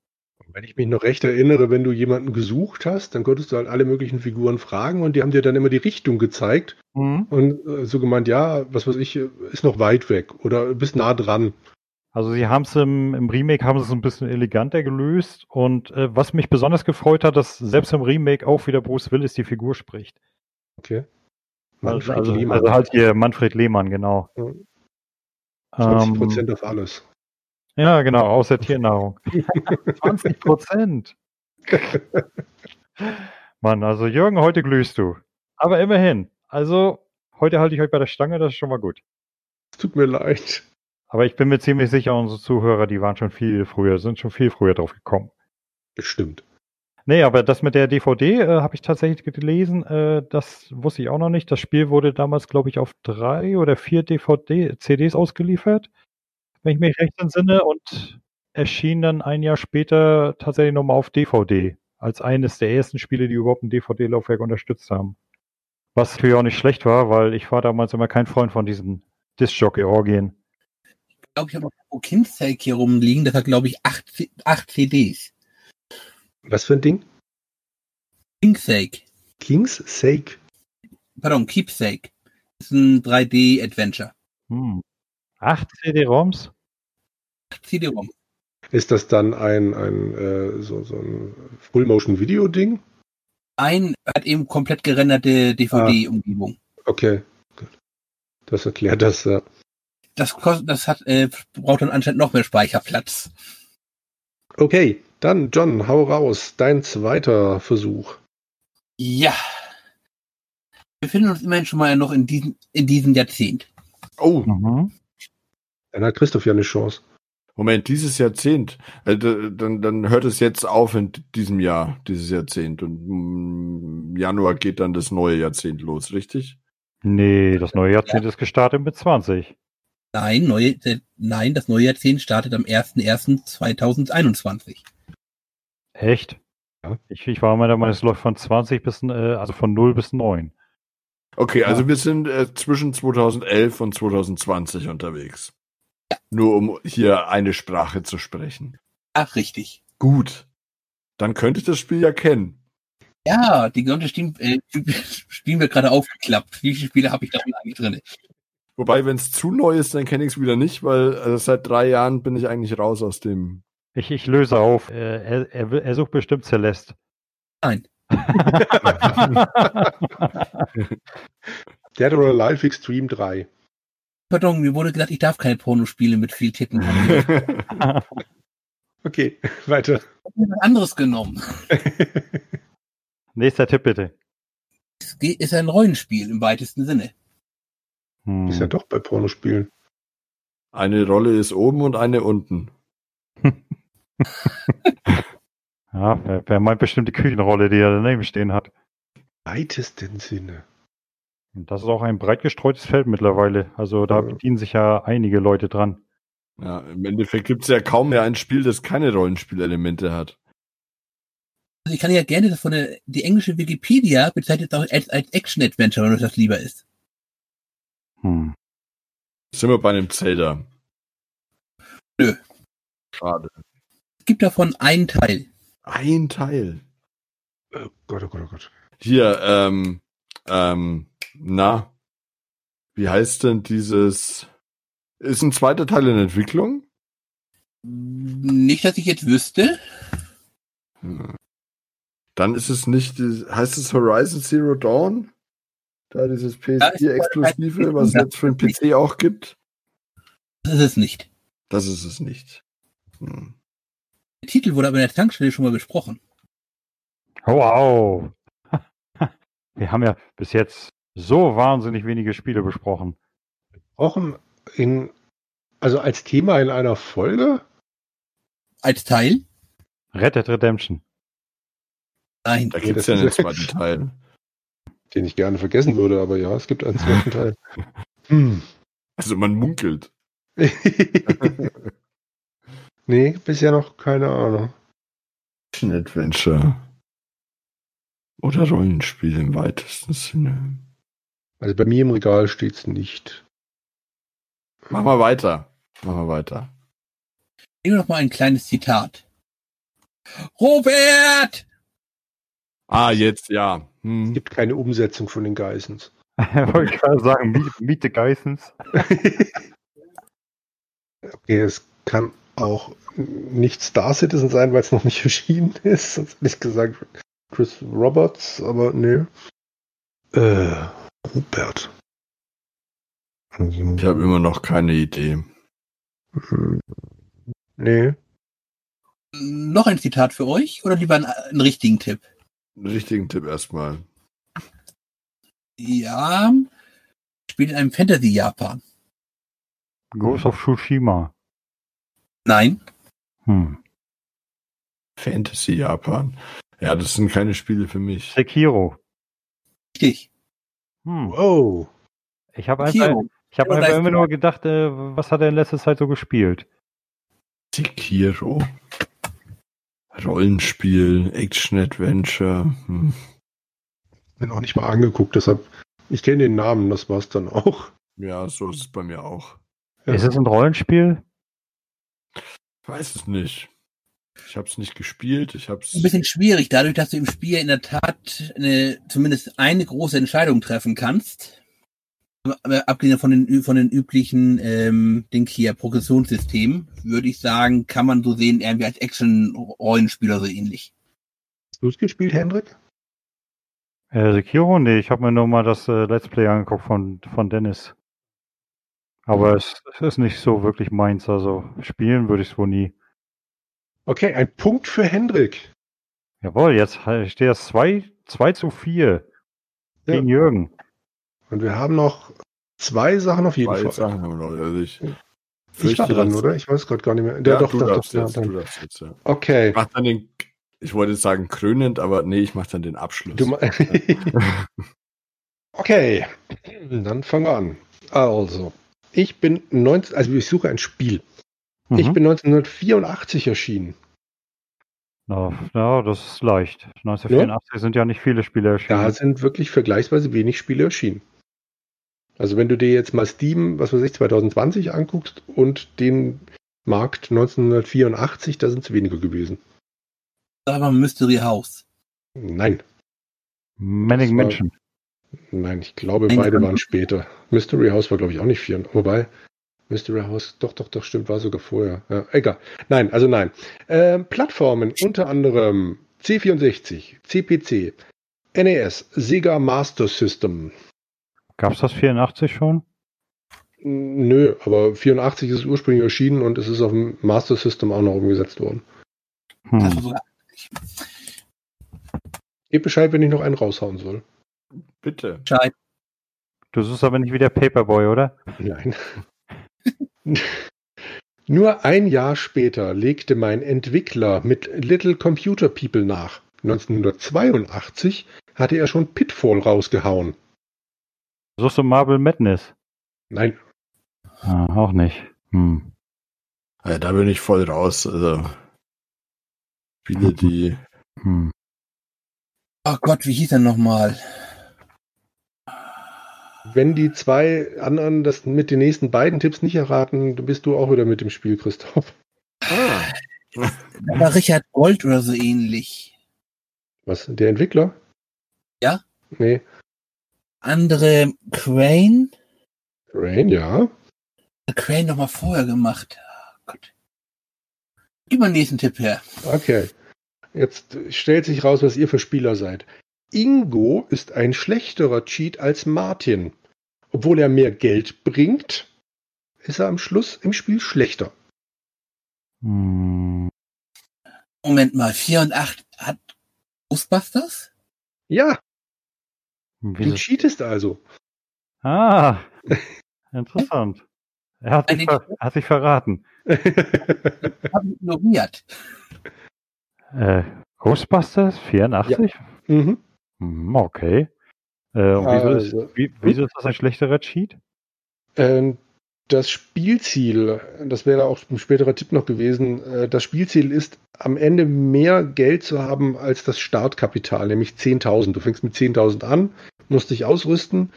wenn ich mich noch recht erinnere, wenn du jemanden gesucht hast, dann konntest du halt alle möglichen Figuren fragen und die haben dir dann immer die Richtung gezeigt und äh, so gemeint, ja, was weiß ich, ist noch weit weg oder bist nah dran. Also sie haben es im, im Remake haben es ein bisschen eleganter gelöst und äh, was mich besonders gefreut hat, dass selbst im Remake auch wieder Bruce Willis die Figur spricht. Okay. Also, Manfred also, Lehmann. also halt hier Manfred Lehmann, genau. Ja. 20 Ähm, Prozent auf alles. Ja, genau, außer Tiernahrung. 20 Prozent. Mann, also Jürgen, heute glühst du. Aber immerhin. Also, heute halte ich euch bei der Stange, das ist schon mal gut. Tut mir leid. Aber ich bin mir ziemlich sicher, unsere Zuhörer, die waren schon viel früher, sind schon viel früher drauf gekommen. Bestimmt. Nee, aber das mit der DVD äh, habe ich tatsächlich gelesen. Äh, das wusste ich auch noch nicht. Das Spiel wurde damals, glaube ich, auf drei oder vier DVD, CDs ausgeliefert, wenn ich mich recht entsinne, und erschien dann ein Jahr später tatsächlich nochmal auf DVD. als eines der ersten Spiele, die überhaupt ein DVD-Laufwerk unterstützt haben. Was natürlich auch nicht schlecht war, weil ich war damals immer kein Freund von diesen Disc-Jockey-Orgien. Ich glaube, ich habe noch Kindsake hier rumliegen. Das hat, glaube ich, acht, acht CDs. Was für ein Ding? Kindsake. King's Sake. Pardon, Keepsake. Das ist ein 3D-Adventure. Hm. Acht CD-ROMs? CD-ROM. Ist das dann ein, ein äh, so, so ein Full-Motion-Video-Ding? Ein hat eben komplett gerenderte DVD-Umgebung. Okay, gut. Das erklärt das, ja. Das kostet, das hat, äh, braucht dann anscheinend noch mehr Speicherplatz. Okay, dann John, hau raus. Dein zweiter Versuch. Ja. Wir befinden uns immerhin schon mal noch in diesem, in diesem Jahrzehnt. Oh, Mhm. Dann hat Christoph ja eine Chance. Moment, dieses Jahrzehnt. Äh, dann, dann hört es jetzt auf in diesem Jahr, dieses Jahrzehnt. Und im Januar geht dann das neue Jahrzehnt los, richtig? Nee, das neue Jahrzehnt ist gestartet mit 20. Nein, neue, äh, nein, das neue Jahrzehnt startet am 01.01.2021. Echt? Ja. Ich, ich war immer der Meinung, es läuft von 20 bis, äh, also von 0 bis 9. Okay, also wir sind äh, zwischen 2011 und 2020 unterwegs. Nur um hier eine Sprache zu sprechen. Ach, richtig. Gut. Dann könnte ich das Spiel ja kennen. Ja, die gesamte Steam, äh, spielen wir gerade aufgeklappt. Wie viele Spiele habe ich davon eigentlich drin? Wobei, wenn es zu neu ist, dann kenne ich es wieder nicht, weil also seit drei Jahren bin ich eigentlich raus aus dem. Ich, ich löse auf. Äh, er, er, er sucht bestimmt Celeste. Nein. Dead or Alive Extreme 3. Pardon, mir wurde gesagt, ich darf keine Pornospiele mit viel Titten haben. Okay, weiter. Ich habe mir was anderes genommen. Nächster Tipp bitte. Es geht- ist ein Rollenspiel im weitesten Sinne. Hm. Ist ja doch bei Pornospielen. eine Rolle ist oben und eine unten. Ja, wer, wer meint bestimmt die Küchenrolle, die er daneben stehen hat. Weitesten Sinne. Das ist auch ein breit gestreutes Feld mittlerweile. Also da bedienen sich ja einige Leute dran. Ja, im Endeffekt gibt es ja kaum mehr ein Spiel, das keine Rollenspielelemente hat. Also ich kann ja gerne das von der, die englische Wikipedia bezeichnet es auch als, als Action-Adventure, wenn euch das lieber ist. Hm. Sind wir bei einem Zelda? Nö. Schade. Es gibt davon einen Teil. Ein Teil. Oh Gott, oh Gott, oh Gott. Hier, ähm, ähm, na, wie heißt denn dieses? Ist ein zweiter Teil in Entwicklung? Nicht, dass ich jetzt wüsste. Hm. Dann ist es nicht, heißt es Horizon Zero Dawn? Da dieses Ja, ist PS4-Exklusive, was es jetzt für den PC auch gibt? Das ist es nicht. Das ist es nicht. Hm. Der Titel wurde aber in der Tankstelle schon mal besprochen. Wow. Wir haben ja bis jetzt so wahnsinnig wenige Spiele besprochen. Brauchen in, also als Thema in einer Folge? Als Teil? Red Dead Redemption. Nein. Da gibt es ja einen zweiten Teil. Den ich gerne vergessen würde, aber ja, es gibt einen zweiten Teil. Hm. Also man munkelt. nee, bisher noch keine Ahnung. Action Adventure. Oder Rollenspiel im weitesten Sinne. Also bei mir im Regal steht's nicht. Mach mal weiter. Mach mal weiter. Nehmen wir noch mal ein kleines Zitat. Robert! Ah, jetzt, ja. Es Hm. gibt keine Umsetzung von den Geissens. Wollte ich gerade sagen, the Geissens. Okay, es kann auch nicht Star Citizen sein, weil es noch nicht erschienen ist. Sonst hätte ich gesagt Chris Roberts, aber nee. Äh, Rupert. Also, Ich habe immer noch keine Idee. hm, nee. Noch ein Zitat für euch oder lieber einen, einen richtigen Tipp? Einen richtigen Tipp erstmal. Ja. Spielt in einem Fantasy-Japan. Ghost of Tsushima. Nein. Hm. Fantasy Japan. Ja, das sind keine Spiele für mich. Sekiro. Richtig. Hm. Wow. Ich habe einfach, ich hab einfach immer nur gedacht, äh, was hat er in letzter Zeit so gespielt? Sekiro. Rollenspiel, Action-Adventure. Hm. Bin auch nicht mal angeguckt, deshalb, ich kenne den Namen, das war's dann auch. Ja, so ist es bei mir auch. Ja. Ist es ein Rollenspiel? Ich weiß es nicht. Ich habe es nicht gespielt. Ich habe Ein bisschen schwierig, dadurch, dass du im Spiel in der Tat eine, zumindest eine große Entscheidung treffen kannst. Aber abgesehen von den, von den üblichen ähm, Ding hier, Progressionssystem, würde ich sagen, kann man so sehen, irgendwie als Action-Rollenspieler so ähnlich. Hast du es gespielt, Hendrik? Äh, Sekiro? Nee, ich habe mir nur mal das äh, Let's Play angeguckt von, von Dennis. Aber es, es ist nicht so wirklich meins. Also spielen würde ich es wohl nie. Okay, ein Punkt für Hendrik. Jawohl, jetzt steht es 2, 2 zu 4 Ja. gegen Jürgen. Und wir haben noch zwei Sachen auf jeden zwei Fall. Sachen haben wir noch. Also ich Ich war dran, oder? Ich weiß gerade gar nicht mehr. Der Ja, doch, du doch, darfst doch, jetzt, ja, du darfst jetzt, ja. Okay. Ich mach dann den, ich wollte sagen krönend, aber nee, ich mache dann den Abschluss. Okay, dann fangen wir an. Also, ich bin 19, also ich suche ein Spiel. Ich Mhm. bin 1984 erschienen. Na, ja, das ist leicht. 1984 sind ja nicht viele Spiele erschienen. Da sind wirklich vergleichsweise wenig Spiele erschienen. Also wenn du dir jetzt mal Steam, was weiß ich, 2020 anguckst und den Markt 1984, da sind es weniger gewesen. Aber Mystery House. Nein, Manning Mansion. nein, ich glaube, beide waren später. Mystery House war, glaube ich, auch nicht vier. Wobei, Mystery House, doch, doch, doch, stimmt, war sogar vorher. Ja, egal. Nein, also nein. Ähm, Plattformen, unter anderem C64, CPC, NES, Sega Master System. Gab's das 84 schon? Nö, aber 84 ist ursprünglich erschienen und es ist auf dem Master System auch noch umgesetzt worden. Hm. sogar Gebt Bescheid, wenn ich noch einen raushauen soll. Bitte. Bescheid. Du suchst aber nicht wie der Paperboy, oder? Nein. Nur ein Jahr später legte mein Entwickler mit Little Computer People nach. 1982 hatte er schon Pitfall rausgehauen. Suchst du Marble Madness? Nein, Ah, auch nicht. Hm. Ja, da bin ich voll raus. Also Spiele, die Hm. Oh Gott, wie hieß er nochmal? Wenn die zwei anderen das mit den nächsten beiden Tipps nicht erraten, dann bist du auch wieder mit dem Spiel, Christoph. ah, Da war Richard Gold oder so ähnlich. Was, der Entwickler? Ja. Nee, Andere Crane? Rain, ja. Crane noch mal vorher gemacht. Oh Gott. Gib mal den nächsten Tipp her. Okay. Jetzt stellt sich raus, was ihr für Spieler seid. Ingo ist ein schlechterer Cheat als Martin. Obwohl er mehr Geld bringt, ist er am Schluss im Spiel schlechter. Hm. Moment mal, 4 und 8 hat Ghostbusters? Ja, du Wieso? cheatest also. Ah, interessant. Er hat sich, ver hat sich verraten. Hab ich ignoriert. Äh, Ghostbusters 84? mhm. Hm, okay. Äh, und wieso, Also- ist, wie, wieso ist das ein schlechterer Cheat? Ähm, Das Spielziel, das wäre auch ein späterer Tipp noch gewesen, äh, das Spielziel ist, am Ende mehr Geld zu haben als das Startkapital, nämlich 10.000. Du fängst mit 10.000 an, musst dich ausrüsten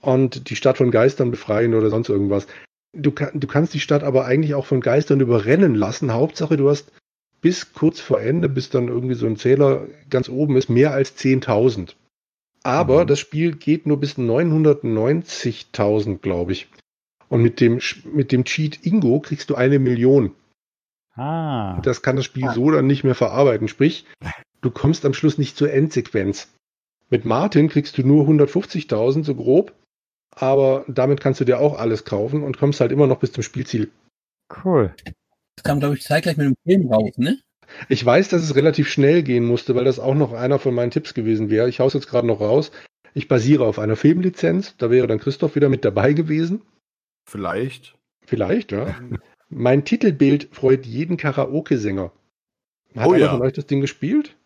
und die Stadt von Geistern befreien oder sonst irgendwas. Du, kann, du kannst die Stadt aber eigentlich auch von Geistern überrennen lassen. Hauptsache, du hast bis kurz vor Ende, bis dann irgendwie so ein Zähler ganz oben ist, mehr als 10.000. Aber Mhm. das Spiel geht nur bis 990.000, glaube ich. Und mit dem, mit dem Cheat Ingo kriegst du eine Million. Ah. Das kann das Spiel so dann nicht mehr verarbeiten. Sprich, du kommst am Schluss nicht zur Endsequenz. Mit Martin kriegst du nur 150.000, so grob. Aber damit kannst du dir auch alles kaufen und kommst halt immer noch bis zum Spielziel. Cool. Das kam, glaube ich, zeitgleich mit dem Film raus, ne? Ich weiß, dass es relativ schnell gehen musste, weil das auch noch einer von meinen Tipps gewesen wäre. Ich hau's jetzt gerade noch raus. Ich basiere auf einer Filmlizenz. Da wäre dann Christoph wieder mit dabei gewesen. Vielleicht. Vielleicht, ja. mein Titelbild freut jeden Karaoke-Sänger. Hat Oh einer ja. von euch das Ding gespielt?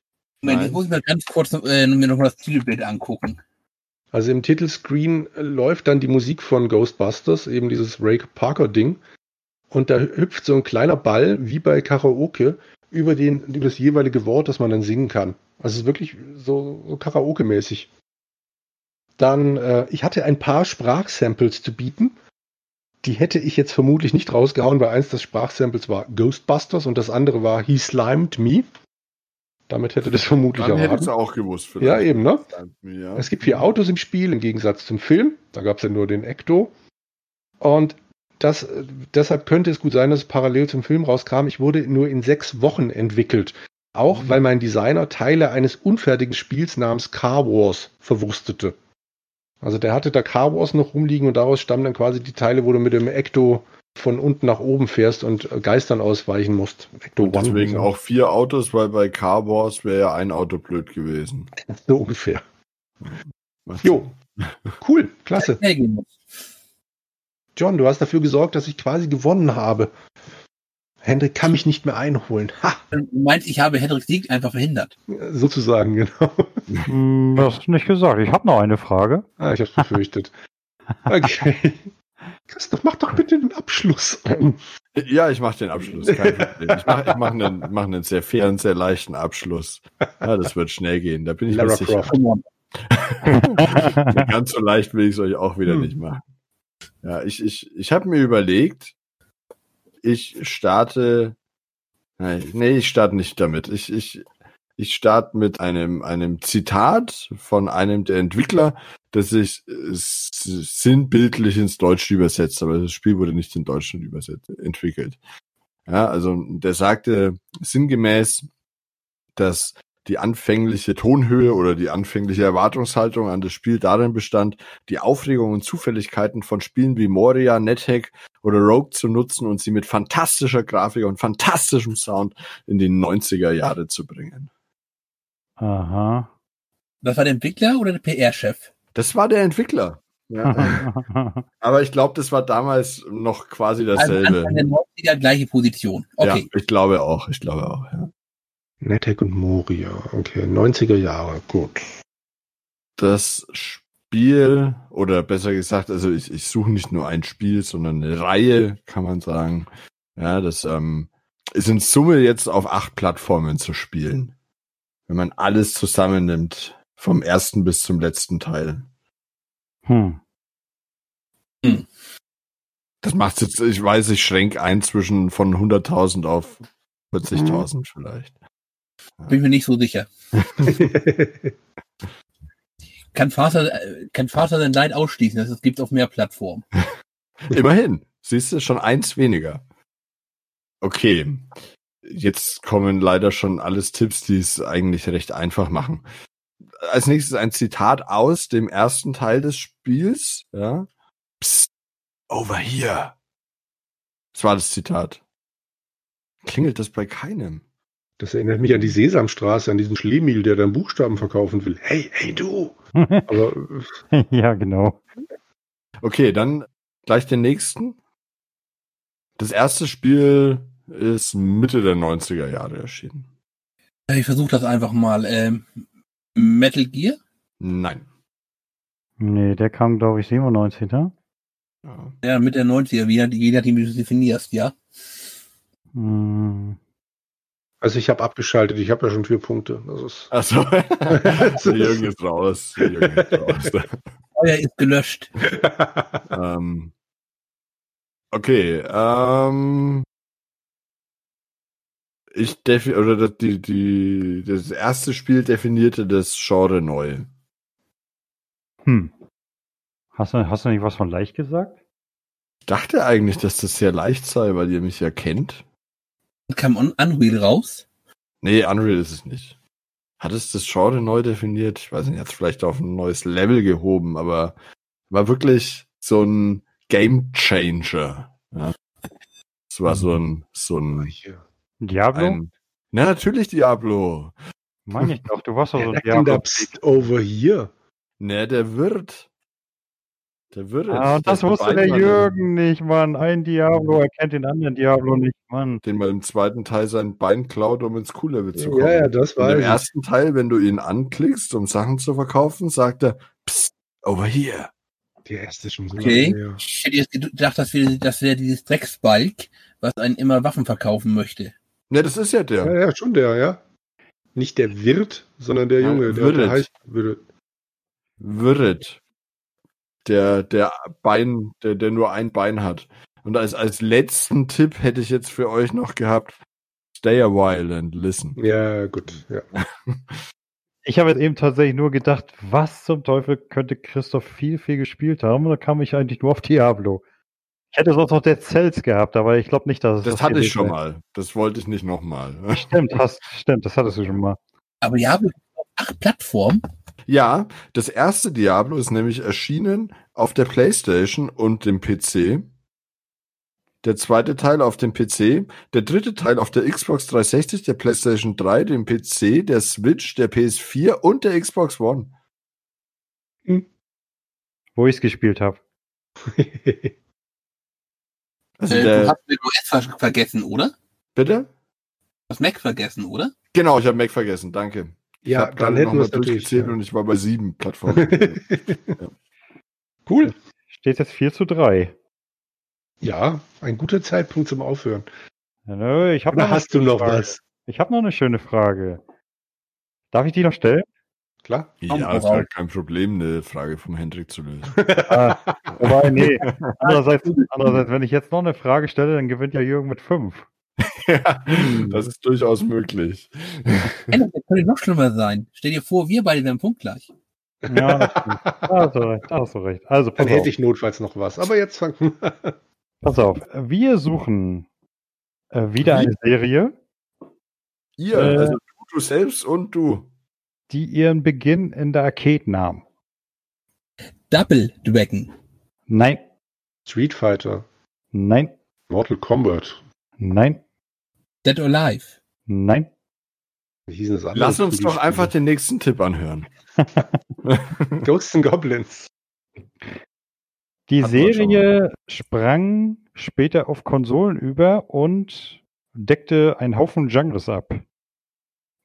Moment, Nein. ich muss mir ganz kurz äh, mir nochmal das Titelbild angucken. Also im Titelscreen äh, läuft dann die Musik von Ghostbusters, eben dieses Ray Parker Ding. Und da hüpft so ein kleiner Ball, wie bei Karaoke, über, den, über das jeweilige Wort, das man dann singen kann. Also es ist wirklich so, so Karaoke-mäßig. Dann, äh, ich hatte ein paar Sprachsamples zu bieten. Die hätte ich jetzt vermutlich nicht rausgehauen, weil eins des Sprachsamples war Ghostbusters und das andere war He Slimed Me. Damit hätte das vermutlich Dann hätte erraten. es auch gewusst. Ja, eben, ne? Ja. Es gibt vier Autos im Spiel im Gegensatz zum Film. Da gab es ja nur den Ecto. Und das, äh, deshalb könnte es gut sein, dass es parallel zum Film rauskam. Ich wurde nur in sechs Wochen entwickelt. Auch weil mein Designer Teile eines unfertigen Spiels namens Car Wars verwurstete. Also der hatte da Car Wars noch rumliegen und daraus stammen dann quasi die Teile, wo du mit dem Ecto von unten nach oben fährst und äh, Geistern ausweichen musst. Ecto Und deswegen auch vier Autos, weil bei Car Wars wäre ja ein Auto blöd gewesen. so ungefähr. Was- Jo. Cool, klasse. John, du hast dafür gesorgt, dass ich quasi gewonnen habe. Hendrik kann mich nicht mehr einholen. Ha, Du meinst, ich habe Hedrick Sieg einfach verhindert. sozusagen, genau. Hm, Das hast du nicht gesagt. Ich habe noch eine Frage. Ah, ich hab's befürchtet. Okay. Christoph, mach doch bitte den Abschluss. Ja, ich mache den Abschluss. Ich mache mach einen, mach einen sehr fairen, sehr leichten Abschluss. Ja, das wird schnell gehen. Da bin ich Lara mir sicher. Ganz so leicht will ich es euch auch wieder Hm. nicht machen. Ja, ich, ich, ich habe mir überlegt, ich starte. Nee, ich starte nicht damit. Ich, ich, ich starte mit einem, einem Zitat von einem der Entwickler, das sich äh, sinnbildlich ins Deutsche übersetzt, aber das Spiel wurde nicht in Deutschland übersetzt, entwickelt. Ja, also der sagte sinngemäß, dass die anfängliche Tonhöhe oder die anfängliche Erwartungshaltung an das Spiel darin bestand, die Aufregung und Zufälligkeiten von Spielen wie Moria, NetHack oder Rogue zu nutzen und sie mit fantastischer Grafik und fantastischem Sound in die 90er Jahre zu bringen. Aha. Das war der Entwickler oder der PR-Chef? Das war der Entwickler. Ja. Aber ich glaube, das war damals noch quasi dasselbe. Also Anfang der 90er gleiche Position. Okay. Ja, ich glaube auch, ich glaube auch, ja. Netek und Moria. Okay, 90er Jahre. Gut. das Spiel, oder besser gesagt, also ich, ich suche nicht nur ein Spiel, sondern eine Reihe, kann man sagen. Ja, das ähm, ist in Summe jetzt auf acht Plattformen zu spielen. Wenn man alles zusammennimmt, vom ersten bis zum letzten Teil. Hm. Das macht jetzt, ich weiß, ich schränke ein zwischen von 100.000 auf 40.000 vielleicht. Bin mir nicht so sicher. Kann Vater, kann Vater sein Leid ausschließen, das gibt auf mehr Plattformen. Immerhin. Siehst du, schon eins weniger. Okay. Jetzt kommen leider schon alles Tipps, die es eigentlich recht einfach machen. Als nächstes ein Zitat aus dem ersten Teil des Spiels. Ja. Psst, over here. Das war das Zitat. Klingelt das bei keinem? Das erinnert mich an die Sesamstraße, an diesen Schlemiel, der dann Buchstaben verkaufen will. Hey, hey du! Aber ja, genau. Okay, dann gleich den nächsten. Das erste Spiel ist Mitte der 90er Jahre erschienen. Ich versuche das einfach mal. Ähm, Metal Gear? Nein. Nee, der kam, glaube ich, 97, ne? Ja. Ja, mit der 90er, wie, je nachdem, wie du es definierst, ja. Hm. Also ich habe abgeschaltet, ich habe ja schon vier Punkte. Das ist, Also, der Jürgen ist raus. Der Jürgen ist raus. Feuer ist gelöscht. ähm, okay, ähm, ich defi oder das, die, die, das erste Spiel definierte das Genre neu. Hm. Hast du, hast du nicht was von leicht gesagt? Ich dachte eigentlich, dass das sehr leicht sei, weil ihr mich ja kennt. Kam Un Unreal raus. Nee, Unreal ist es nicht. Hat es das Genre neu definiert? Ich weiß nicht, hat es vielleicht auf ein neues Level gehoben, aber war wirklich so ein Game Changer. Ja. Es war so ein, so ein. Diablo? ein na natürlich Diablo. Meine ich doch, du warst doch so ein Diablo. Psst over here? Ne, der wird. Der wird. Ah, das wusste der Jürgen nicht, Mann. Ein Diablo erkennt den anderen Diablo nicht, Mann. Den man im zweiten Teil sein Bein klaut, um ins Q-Level zu kommen. Ja, ja, das Und war im ersten Teil, wenn du ihn anklickst, um Sachen zu verkaufen, sagt er, Psst, over here. Der erste ist schon so Okay. lange. Ich hätte jetzt gedacht, das wäre das wär dieses Drecksbalg, was einen immer Waffen verkaufen möchte. Ne, das ist ja der. Ja, ja, schon der, ja. Nicht der Wirt, sondern der Ja, Junge, der, Wirt. der heißt Wirt. Wirt. Der, der Bein, der, der nur ein Bein hat. Und als, als letzten Tipp hätte ich jetzt für euch noch gehabt, stay a while and listen. Ja, gut, ja. Ich habe jetzt eben tatsächlich nur gedacht, was zum Teufel könnte Christoph viel, viel gespielt haben? Und da kam ich eigentlich nur auf Diablo. Ich hätte sonst noch Dead Cells gehabt, aber ich glaube nicht, dass es Das hatte gewesen ich schon wäre. mal. Das wollte ich nicht nochmal. Stimmt, hast, stimmt, das hattest du schon mal. Aber Diablo auf acht Plattformen. Ja, das erste Diablo ist nämlich erschienen auf der PlayStation und dem PC. Der zweite Teil auf dem PC, der dritte Teil auf der Xbox 360, der PlayStation 3, dem PC, der Switch, der PS4 und der Xbox One. Wo ich es gespielt habe. Also Äh, der, du hast den US ver vergessen, oder? bitte? Du hast Mac vergessen, oder? Genau, ich habe Mac vergessen, danke. Ich ja, hab dann hätten wir noch es natürlich. durchgezählt Ja. und ich war bei sieben Plattformen. cool. Steht jetzt 4 zu 3. Ja, ein guter Zeitpunkt zum Aufhören. Ja, nö, ich habe Oder hast du noch Frage. was? Ich habe noch eine schöne Frage. Darf ich die noch stellen? Klar. ja, ist ja kein Problem, eine Frage vom Hendrik zu lösen. Ah, wobei, nee. Andererseits, andererseits, wenn ich jetzt noch eine Frage stelle, dann gewinnt ja Jürgen mit 5. ja, das ist durchaus möglich. Ey, Das könnte noch schlimmer sein. Stell dir vor, wir beide wären punktgleich. Ja, hast du recht. Da hast du recht. Also, Dann hätte auf. ich notfalls noch was. Aber jetzt fangen Pass auf. Wir suchen äh, wieder eine Serie, Ihr, Äh, also du, du selbst und du. die ihren Beginn in der Arcade nahm. Double Dragon. Nein, Street Fighter, nein, Mortal Kombat. nein, Dead or Alive. nein. Wie hießen das andere? Lass uns doch einfach den nächsten Tipp anhören. Ghosts and Goblins. Die schon Serie sprang später auf Konsolen über und deckte einen Haufen Genres ab.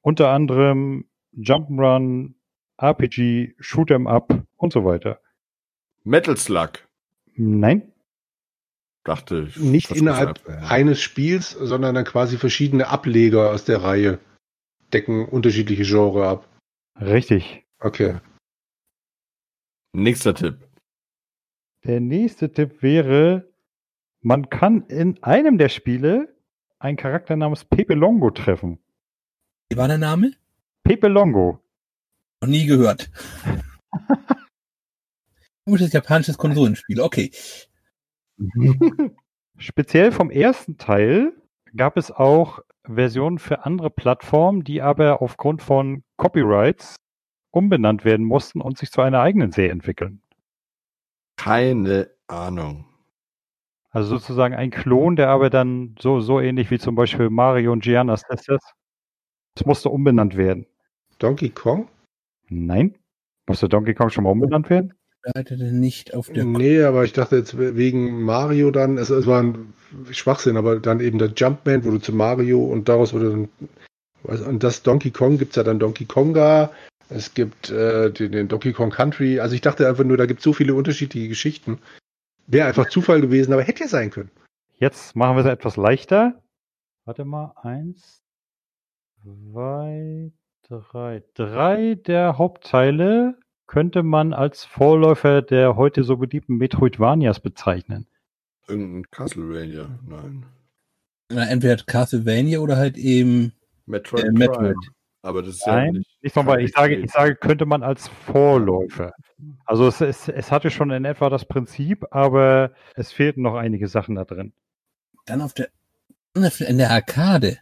Unter anderem Jump'n'Run, RPG, Shoot'em Up und so weiter. Metal Slug, Nein, dachte ich. Nicht innerhalb einfach. eines Spiels, sondern dann quasi verschiedene Ableger aus der Reihe decken unterschiedliche Genre ab. richtig. Okay. Nächster Tipp. Der nächste Tipp wäre, man kann in einem der Spiele einen Charakter namens Pepe Longo treffen. Wie war der Name? Pepe Longo. Noch nie gehört. Gutes japanisches Konsolenspiel. Okay. Speziell vom ersten Teil gab es auch Versionen für andere Plattformen, die aber aufgrund von Copyrights umbenannt werden mussten und sich zu einer eigenen Serie entwickeln. Keine Ahnung. Also sozusagen ein Klon, der aber dann so, so ähnlich wie zum Beispiel Mario und Gianna Sisters. Das musste umbenannt werden. Donkey Kong? Nein? Musste Donkey Kong schon mal umbenannt werden? Leitete nicht auf der Nee, aber ich dachte jetzt wegen Mario dann, es, es war ein Schwachsinn, aber dann eben der Jumpman wurde zu Mario und daraus wurde dann, was- und das Donkey Kong gibt's ja dann Donkey Konga, es gibt äh, den, den Donkey Kong Country, also ich dachte einfach nur, da gibt es so viele unterschiedliche Geschichten. Wäre einfach Zufall gewesen, aber hätte ja sein können. Jetzt machen wir es etwas leichter. Warte mal, eins, zwei, drei. Drei der Hauptteile könnte man als Vorläufer der heute so beliebten Metroidvanias bezeichnen. Irgendein Castlevania. Nein. Na, entweder Castlevania oder halt eben Metroid. äh, Metroid. Prime. Aber das ist ja Nein, nicht. nicht nochmal, kein ich sage, ich sage, könnte man als Vorläufer. Also es, es, es hatte schon in etwa das Prinzip, aber es fehlten noch einige Sachen da drin. Dann auf der in der Arcade.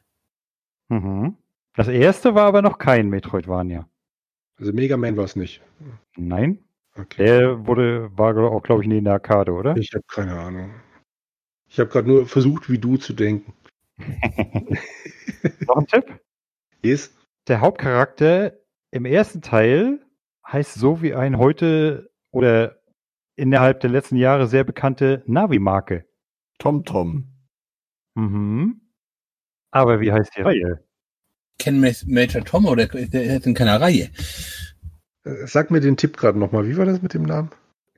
Mhm. Das erste war aber noch kein Metroidvania. Also Mega Man war es nicht. Nein, Okay. der wurde, war auch, glaube ich, nie in der Arcade, oder? Ich habe keine Ahnung. Ich habe gerade nur versucht, wie du zu denken. noch ein Tipp? Ist Der Hauptcharakter im ersten Teil heißt so wie ein heute oder innerhalb der letzten Jahre sehr bekannte Navi-Marke. Tom Tom. Mhm. Aber wie heißt die Reihe? Ken Major Tom oder der ist in keiner Reihe. äh, sag mir den Tipp gerade nochmal. Wie war das mit dem Namen?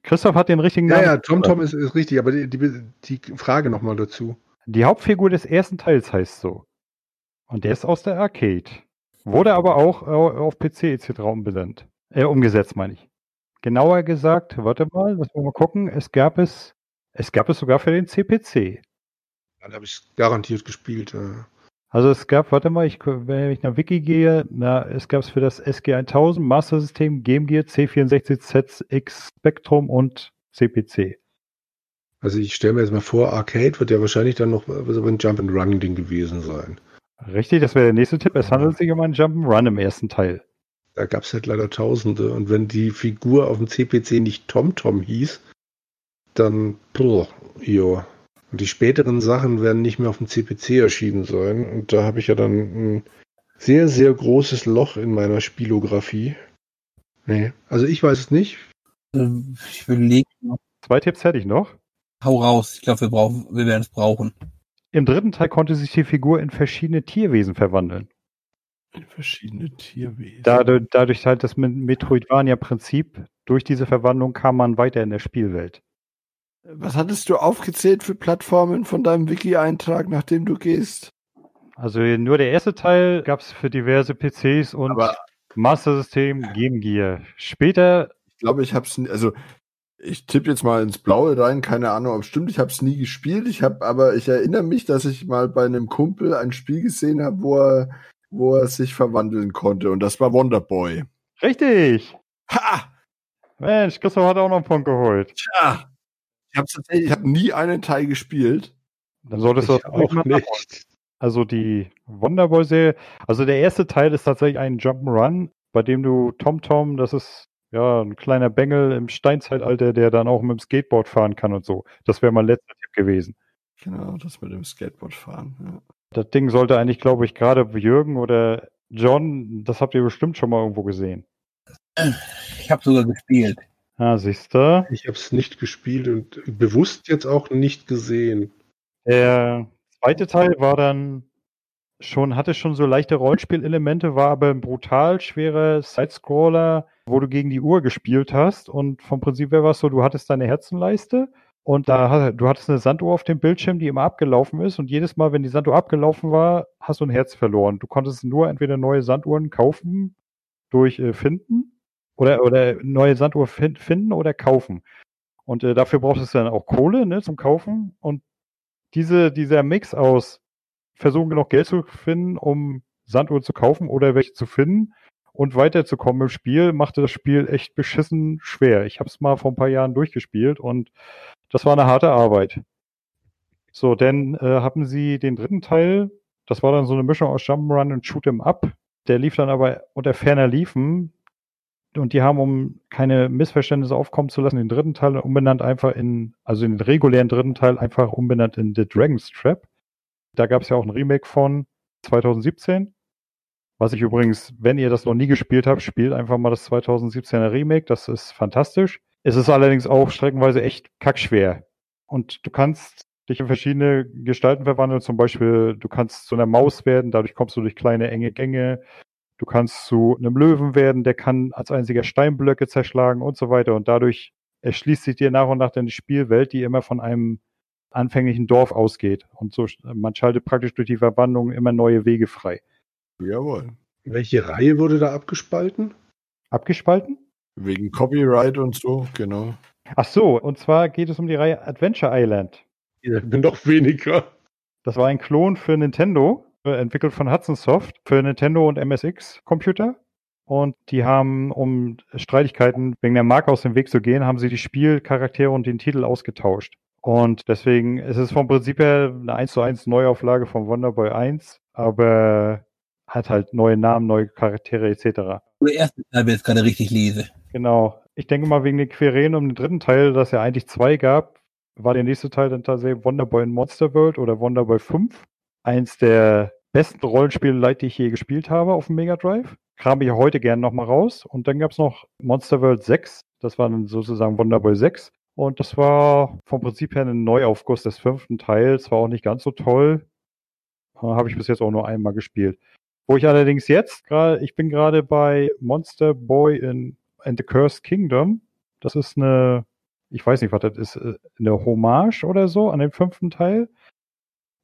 Christoph hat den richtigen Ja, Namen. ja, Tom Tom ist, ist richtig, aber die, die, die Frage nochmal dazu. Die Hauptfigur des ersten Teils heißt so. Und der ist aus der Arcade. Wurde aber auch äh, auf PC etc. umbenannt. Äh, umgesetzt, meine ich. Genauer gesagt, warte mal, lass mal gucken. Es gab es, es gab es sogar für den CPC. Dann habe ich garantiert gespielt. Ja. Also es gab, warte mal, ich, wenn ich nach Wiki gehe, na, es gab es für das SG1000 Master System, Game Gear, C64, ZX Spectrum und CPC. Also ich stelle mir jetzt mal vor, Arcade wird ja wahrscheinlich dann noch so ein Jump and Run Ding gewesen sein. Richtig, das wäre der nächste Tipp. Es handelt sich um einen Jump'n'Run im ersten Teil. Da gab es halt leider Tausende. Und wenn die Figur auf dem CPC nicht TomTom hieß, dann, boah, jo. Und die späteren Sachen werden nicht mehr auf dem CPC erschienen sein. Und da habe ich ja dann ein sehr, sehr großes Loch in meiner Spielografie. Nee, also ich weiß es nicht. Ähm, Ich überlege noch. Zwei Tipps hätte ich noch. Hau raus. Ich glaube, wir brauchen, wir werden es brauchen. Im dritten Teil konnte sich die Figur in verschiedene Tierwesen verwandeln. In verschiedene Tierwesen. Dadurch, dadurch halt das Metroidvania-Prinzip, durch diese Verwandlung kam man weiter in der Spielwelt. Was hattest du aufgezählt für Plattformen von deinem Wiki-Eintrag, nachdem du gehst? Also nur der erste Teil gab es für diverse PCs und Aber Master System, Game Gear. Später, ich glaube, ich habe es, also ich tippe jetzt mal ins Blaue rein, keine Ahnung, ob es stimmt. Ich habe es nie gespielt. Ich habe, aber ich erinnere mich, dass ich mal bei einem Kumpel ein Spiel gesehen habe, wo er, wo er sich verwandeln konnte, und das war Wonderboy. richtig. Ha! Mensch, Christoph hat auch noch einen Punkt geholt. Tja! Ich habe tatsächlich, ich habe nie einen Teil gespielt. Dann solltest du das auch nicht. Also die Wonderboy-Serie, also der erste Teil ist tatsächlich ein Jump'n'Run, bei dem du Tom Tom, das ist ja ein kleiner Bengel im Steinzeitalter, der dann auch mit dem Skateboard fahren kann und so. Das wäre mein letzter Tipp gewesen. Genau, das mit dem Skateboard fahren. Ja. Das Ding sollte eigentlich, glaube ich, gerade Jürgen oder John, das habt ihr bestimmt schon mal irgendwo gesehen. Ich habe sogar gespielt. Ah, siehst du. Ich habe es nicht gespielt und bewusst jetzt auch nicht gesehen. Der zweite Teil war dann schon, hatte schon so leichte Rollenspielelemente, war aber ein brutal schwerer Sidescroller, wo du gegen die Uhr gespielt hast. Und vom Prinzip her war es so, du hattest deine Herzenleiste und da du hattest eine Sanduhr auf dem Bildschirm, die immer abgelaufen ist. Und jedes Mal, wenn die Sanduhr abgelaufen war, hast du ein Herz verloren. Du konntest nur entweder neue Sanduhren kaufen durch äh, Finden oder, oder neue Sanduhr fin finden oder kaufen. Und äh, dafür brauchst du dann auch Kohle ne, zum Kaufen. Und diese, dieser Mix aus versuchen genug Geld zu finden, um Sanduhren zu kaufen oder welche zu finden und weiterzukommen im Spiel, machte das Spiel echt beschissen schwer. Ich habe es mal vor ein paar Jahren durchgespielt und das war eine harte Arbeit. So, dann äh, haben sie den dritten Teil, das war dann so eine Mischung aus Jump'n'Run und Shoot'em Up. Der lief dann aber unter ferner Liefen und die haben, um keine Missverständnisse aufkommen zu lassen, den dritten Teil umbenannt einfach in, also den regulären dritten Teil einfach umbenannt in The Dragon's Trap. Da gab es ja auch ein Remake von 2017. Was ich übrigens, wenn ihr das noch nie gespielt habt, spielt einfach mal das 2017er Remake. Das ist fantastisch. Es ist allerdings auch streckenweise echt kackschwer. Und du kannst dich in verschiedene Gestalten verwandeln. Zum Beispiel, du kannst zu einer Maus werden, dadurch kommst du durch kleine enge Gänge. Du kannst zu einem Löwen werden, der kann als einziger Steinblöcke zerschlagen und so weiter. Und dadurch erschließt sich dir nach und nach deine Spielwelt, die immer von einem anfänglichen Dorf ausgeht. Und so, man schaltet praktisch durch die Verwandlung immer neue Wege frei. Jawohl. Welche Reihe wurde da abgespalten? Abgespalten? Wegen Copyright und so, genau. Ach so, und zwar geht es um die Reihe Adventure Island. Ja, noch weniger. Das war ein Klon für Nintendo, entwickelt von Hudson Soft für Nintendo und MSX Computer. Und die haben, um Streitigkeiten wegen der Marke aus dem Weg zu gehen, haben sie die Spielcharaktere und den Titel ausgetauscht. Und deswegen ist es vom Prinzip her eine 1 zu 1 Neuauflage von Wonderboy 1, aber hat halt neue Namen, neue Charaktere etc. Der erste Teil, wenn ich gerade richtig lese. Genau. Ich denke mal, wegen den Querelen um den dritten Teil, dass ja eigentlich zwei gab, war der nächste Teil dann tatsächlich Wonderboy in Monster World oder Wonderboy 5. Eins der besten Rollenspiele, die ich je gespielt habe auf dem Mega Drive. Kram ich heute gerne nochmal raus. Und dann gab es noch Monster World 6. Das war dann sozusagen Wonderboy 6. Und das war vom Prinzip her ein Neuaufguss des fünften Teils. War auch nicht ganz so toll. Äh, Habe ich bis jetzt auch nur einmal gespielt. Wo ich allerdings jetzt gerade, ich bin gerade bei Monster Boy in and the Cursed Kingdom. Das ist eine, ich weiß nicht, was das ist, äh, eine Hommage oder so an den fünften Teil.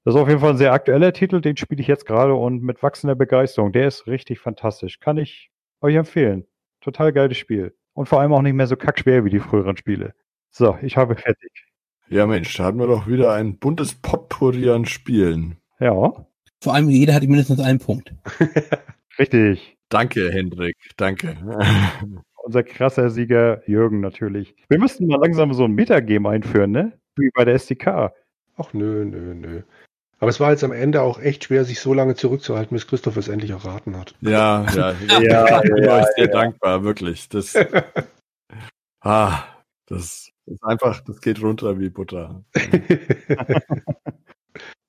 Das ist auf jeden Fall ein sehr aktueller Titel, den spiele ich jetzt gerade und mit wachsender Begeisterung. Der ist richtig fantastisch. Kann ich euch empfehlen. Total geiles Spiel. Und vor allem auch nicht mehr so kackschwer wie die früheren Spiele. So, ich habe fertig. Ja, Mensch, da hatten wir doch wieder ein buntes Potpourri an Spielen. Ja, Vor allem jeder hat mindestens einen Punkt. richtig. Danke, Hendrik. Danke. Unser krasser Sieger Jürgen natürlich. Wir müssten mal langsam so ein Metagame einführen, ne? Wie bei der SDK. Ach nö, nö, nö. Aber es war jetzt am Ende auch echt schwer, sich so lange zurückzuhalten, bis Christoph es endlich erraten hat. ja, ja, Ja, ich bin ja, euch sehr dankbar, wirklich. Das, ah, das ist einfach, das geht runter wie Butter.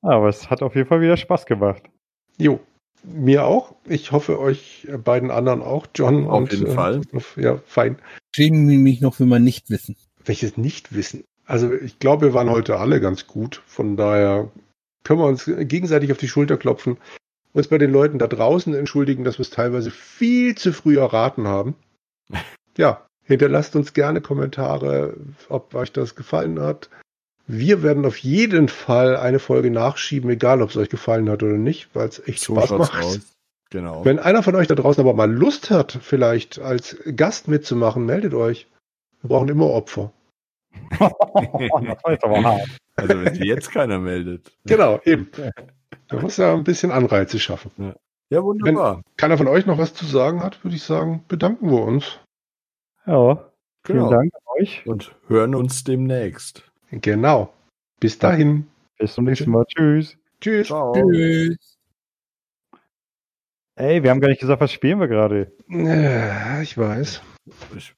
Aber es hat auf jeden Fall wieder Spaß gemacht. jo, mir auch. Ich hoffe euch beiden anderen auch, John. Auf und, jeden äh, Fall. Ja, fein. Schäme mich noch für mein Nichtwissen. Welches Nichtwissen? Also ich glaube, wir waren heute alle ganz gut. Von daher können wir uns gegenseitig auf die Schulter klopfen, uns bei den Leuten da draußen entschuldigen, dass wir es teilweise viel zu früh erraten haben. Ja, hinterlasst uns gerne Kommentare, ob euch das gefallen hat. Wir werden auf jeden Fall eine Folge nachschieben, egal ob es euch gefallen hat oder nicht, weil es echt So Spaß macht. aus. Genau. Wenn einer von euch da draußen aber mal Lust hat, vielleicht als Gast mitzumachen, meldet euch. Wir brauchen immer Opfer. das jetzt aber hart. Also wenn sich jetzt keiner meldet. Genau, eben. Da muss ja ein bisschen Anreize schaffen. Ja, wunderbar. Keiner von euch noch was zu sagen hat, würde ich sagen, bedanken wir uns. Ja, vielen Genau. Dank an euch. Und hören uns demnächst. Genau. Bis dahin. Bis zum nächsten Mal. Tschüss. Tschüss. Ciao. Tschüss. Ey, wir haben gar nicht gesagt, was spielen wir gerade. Äh, Ich weiß. Ich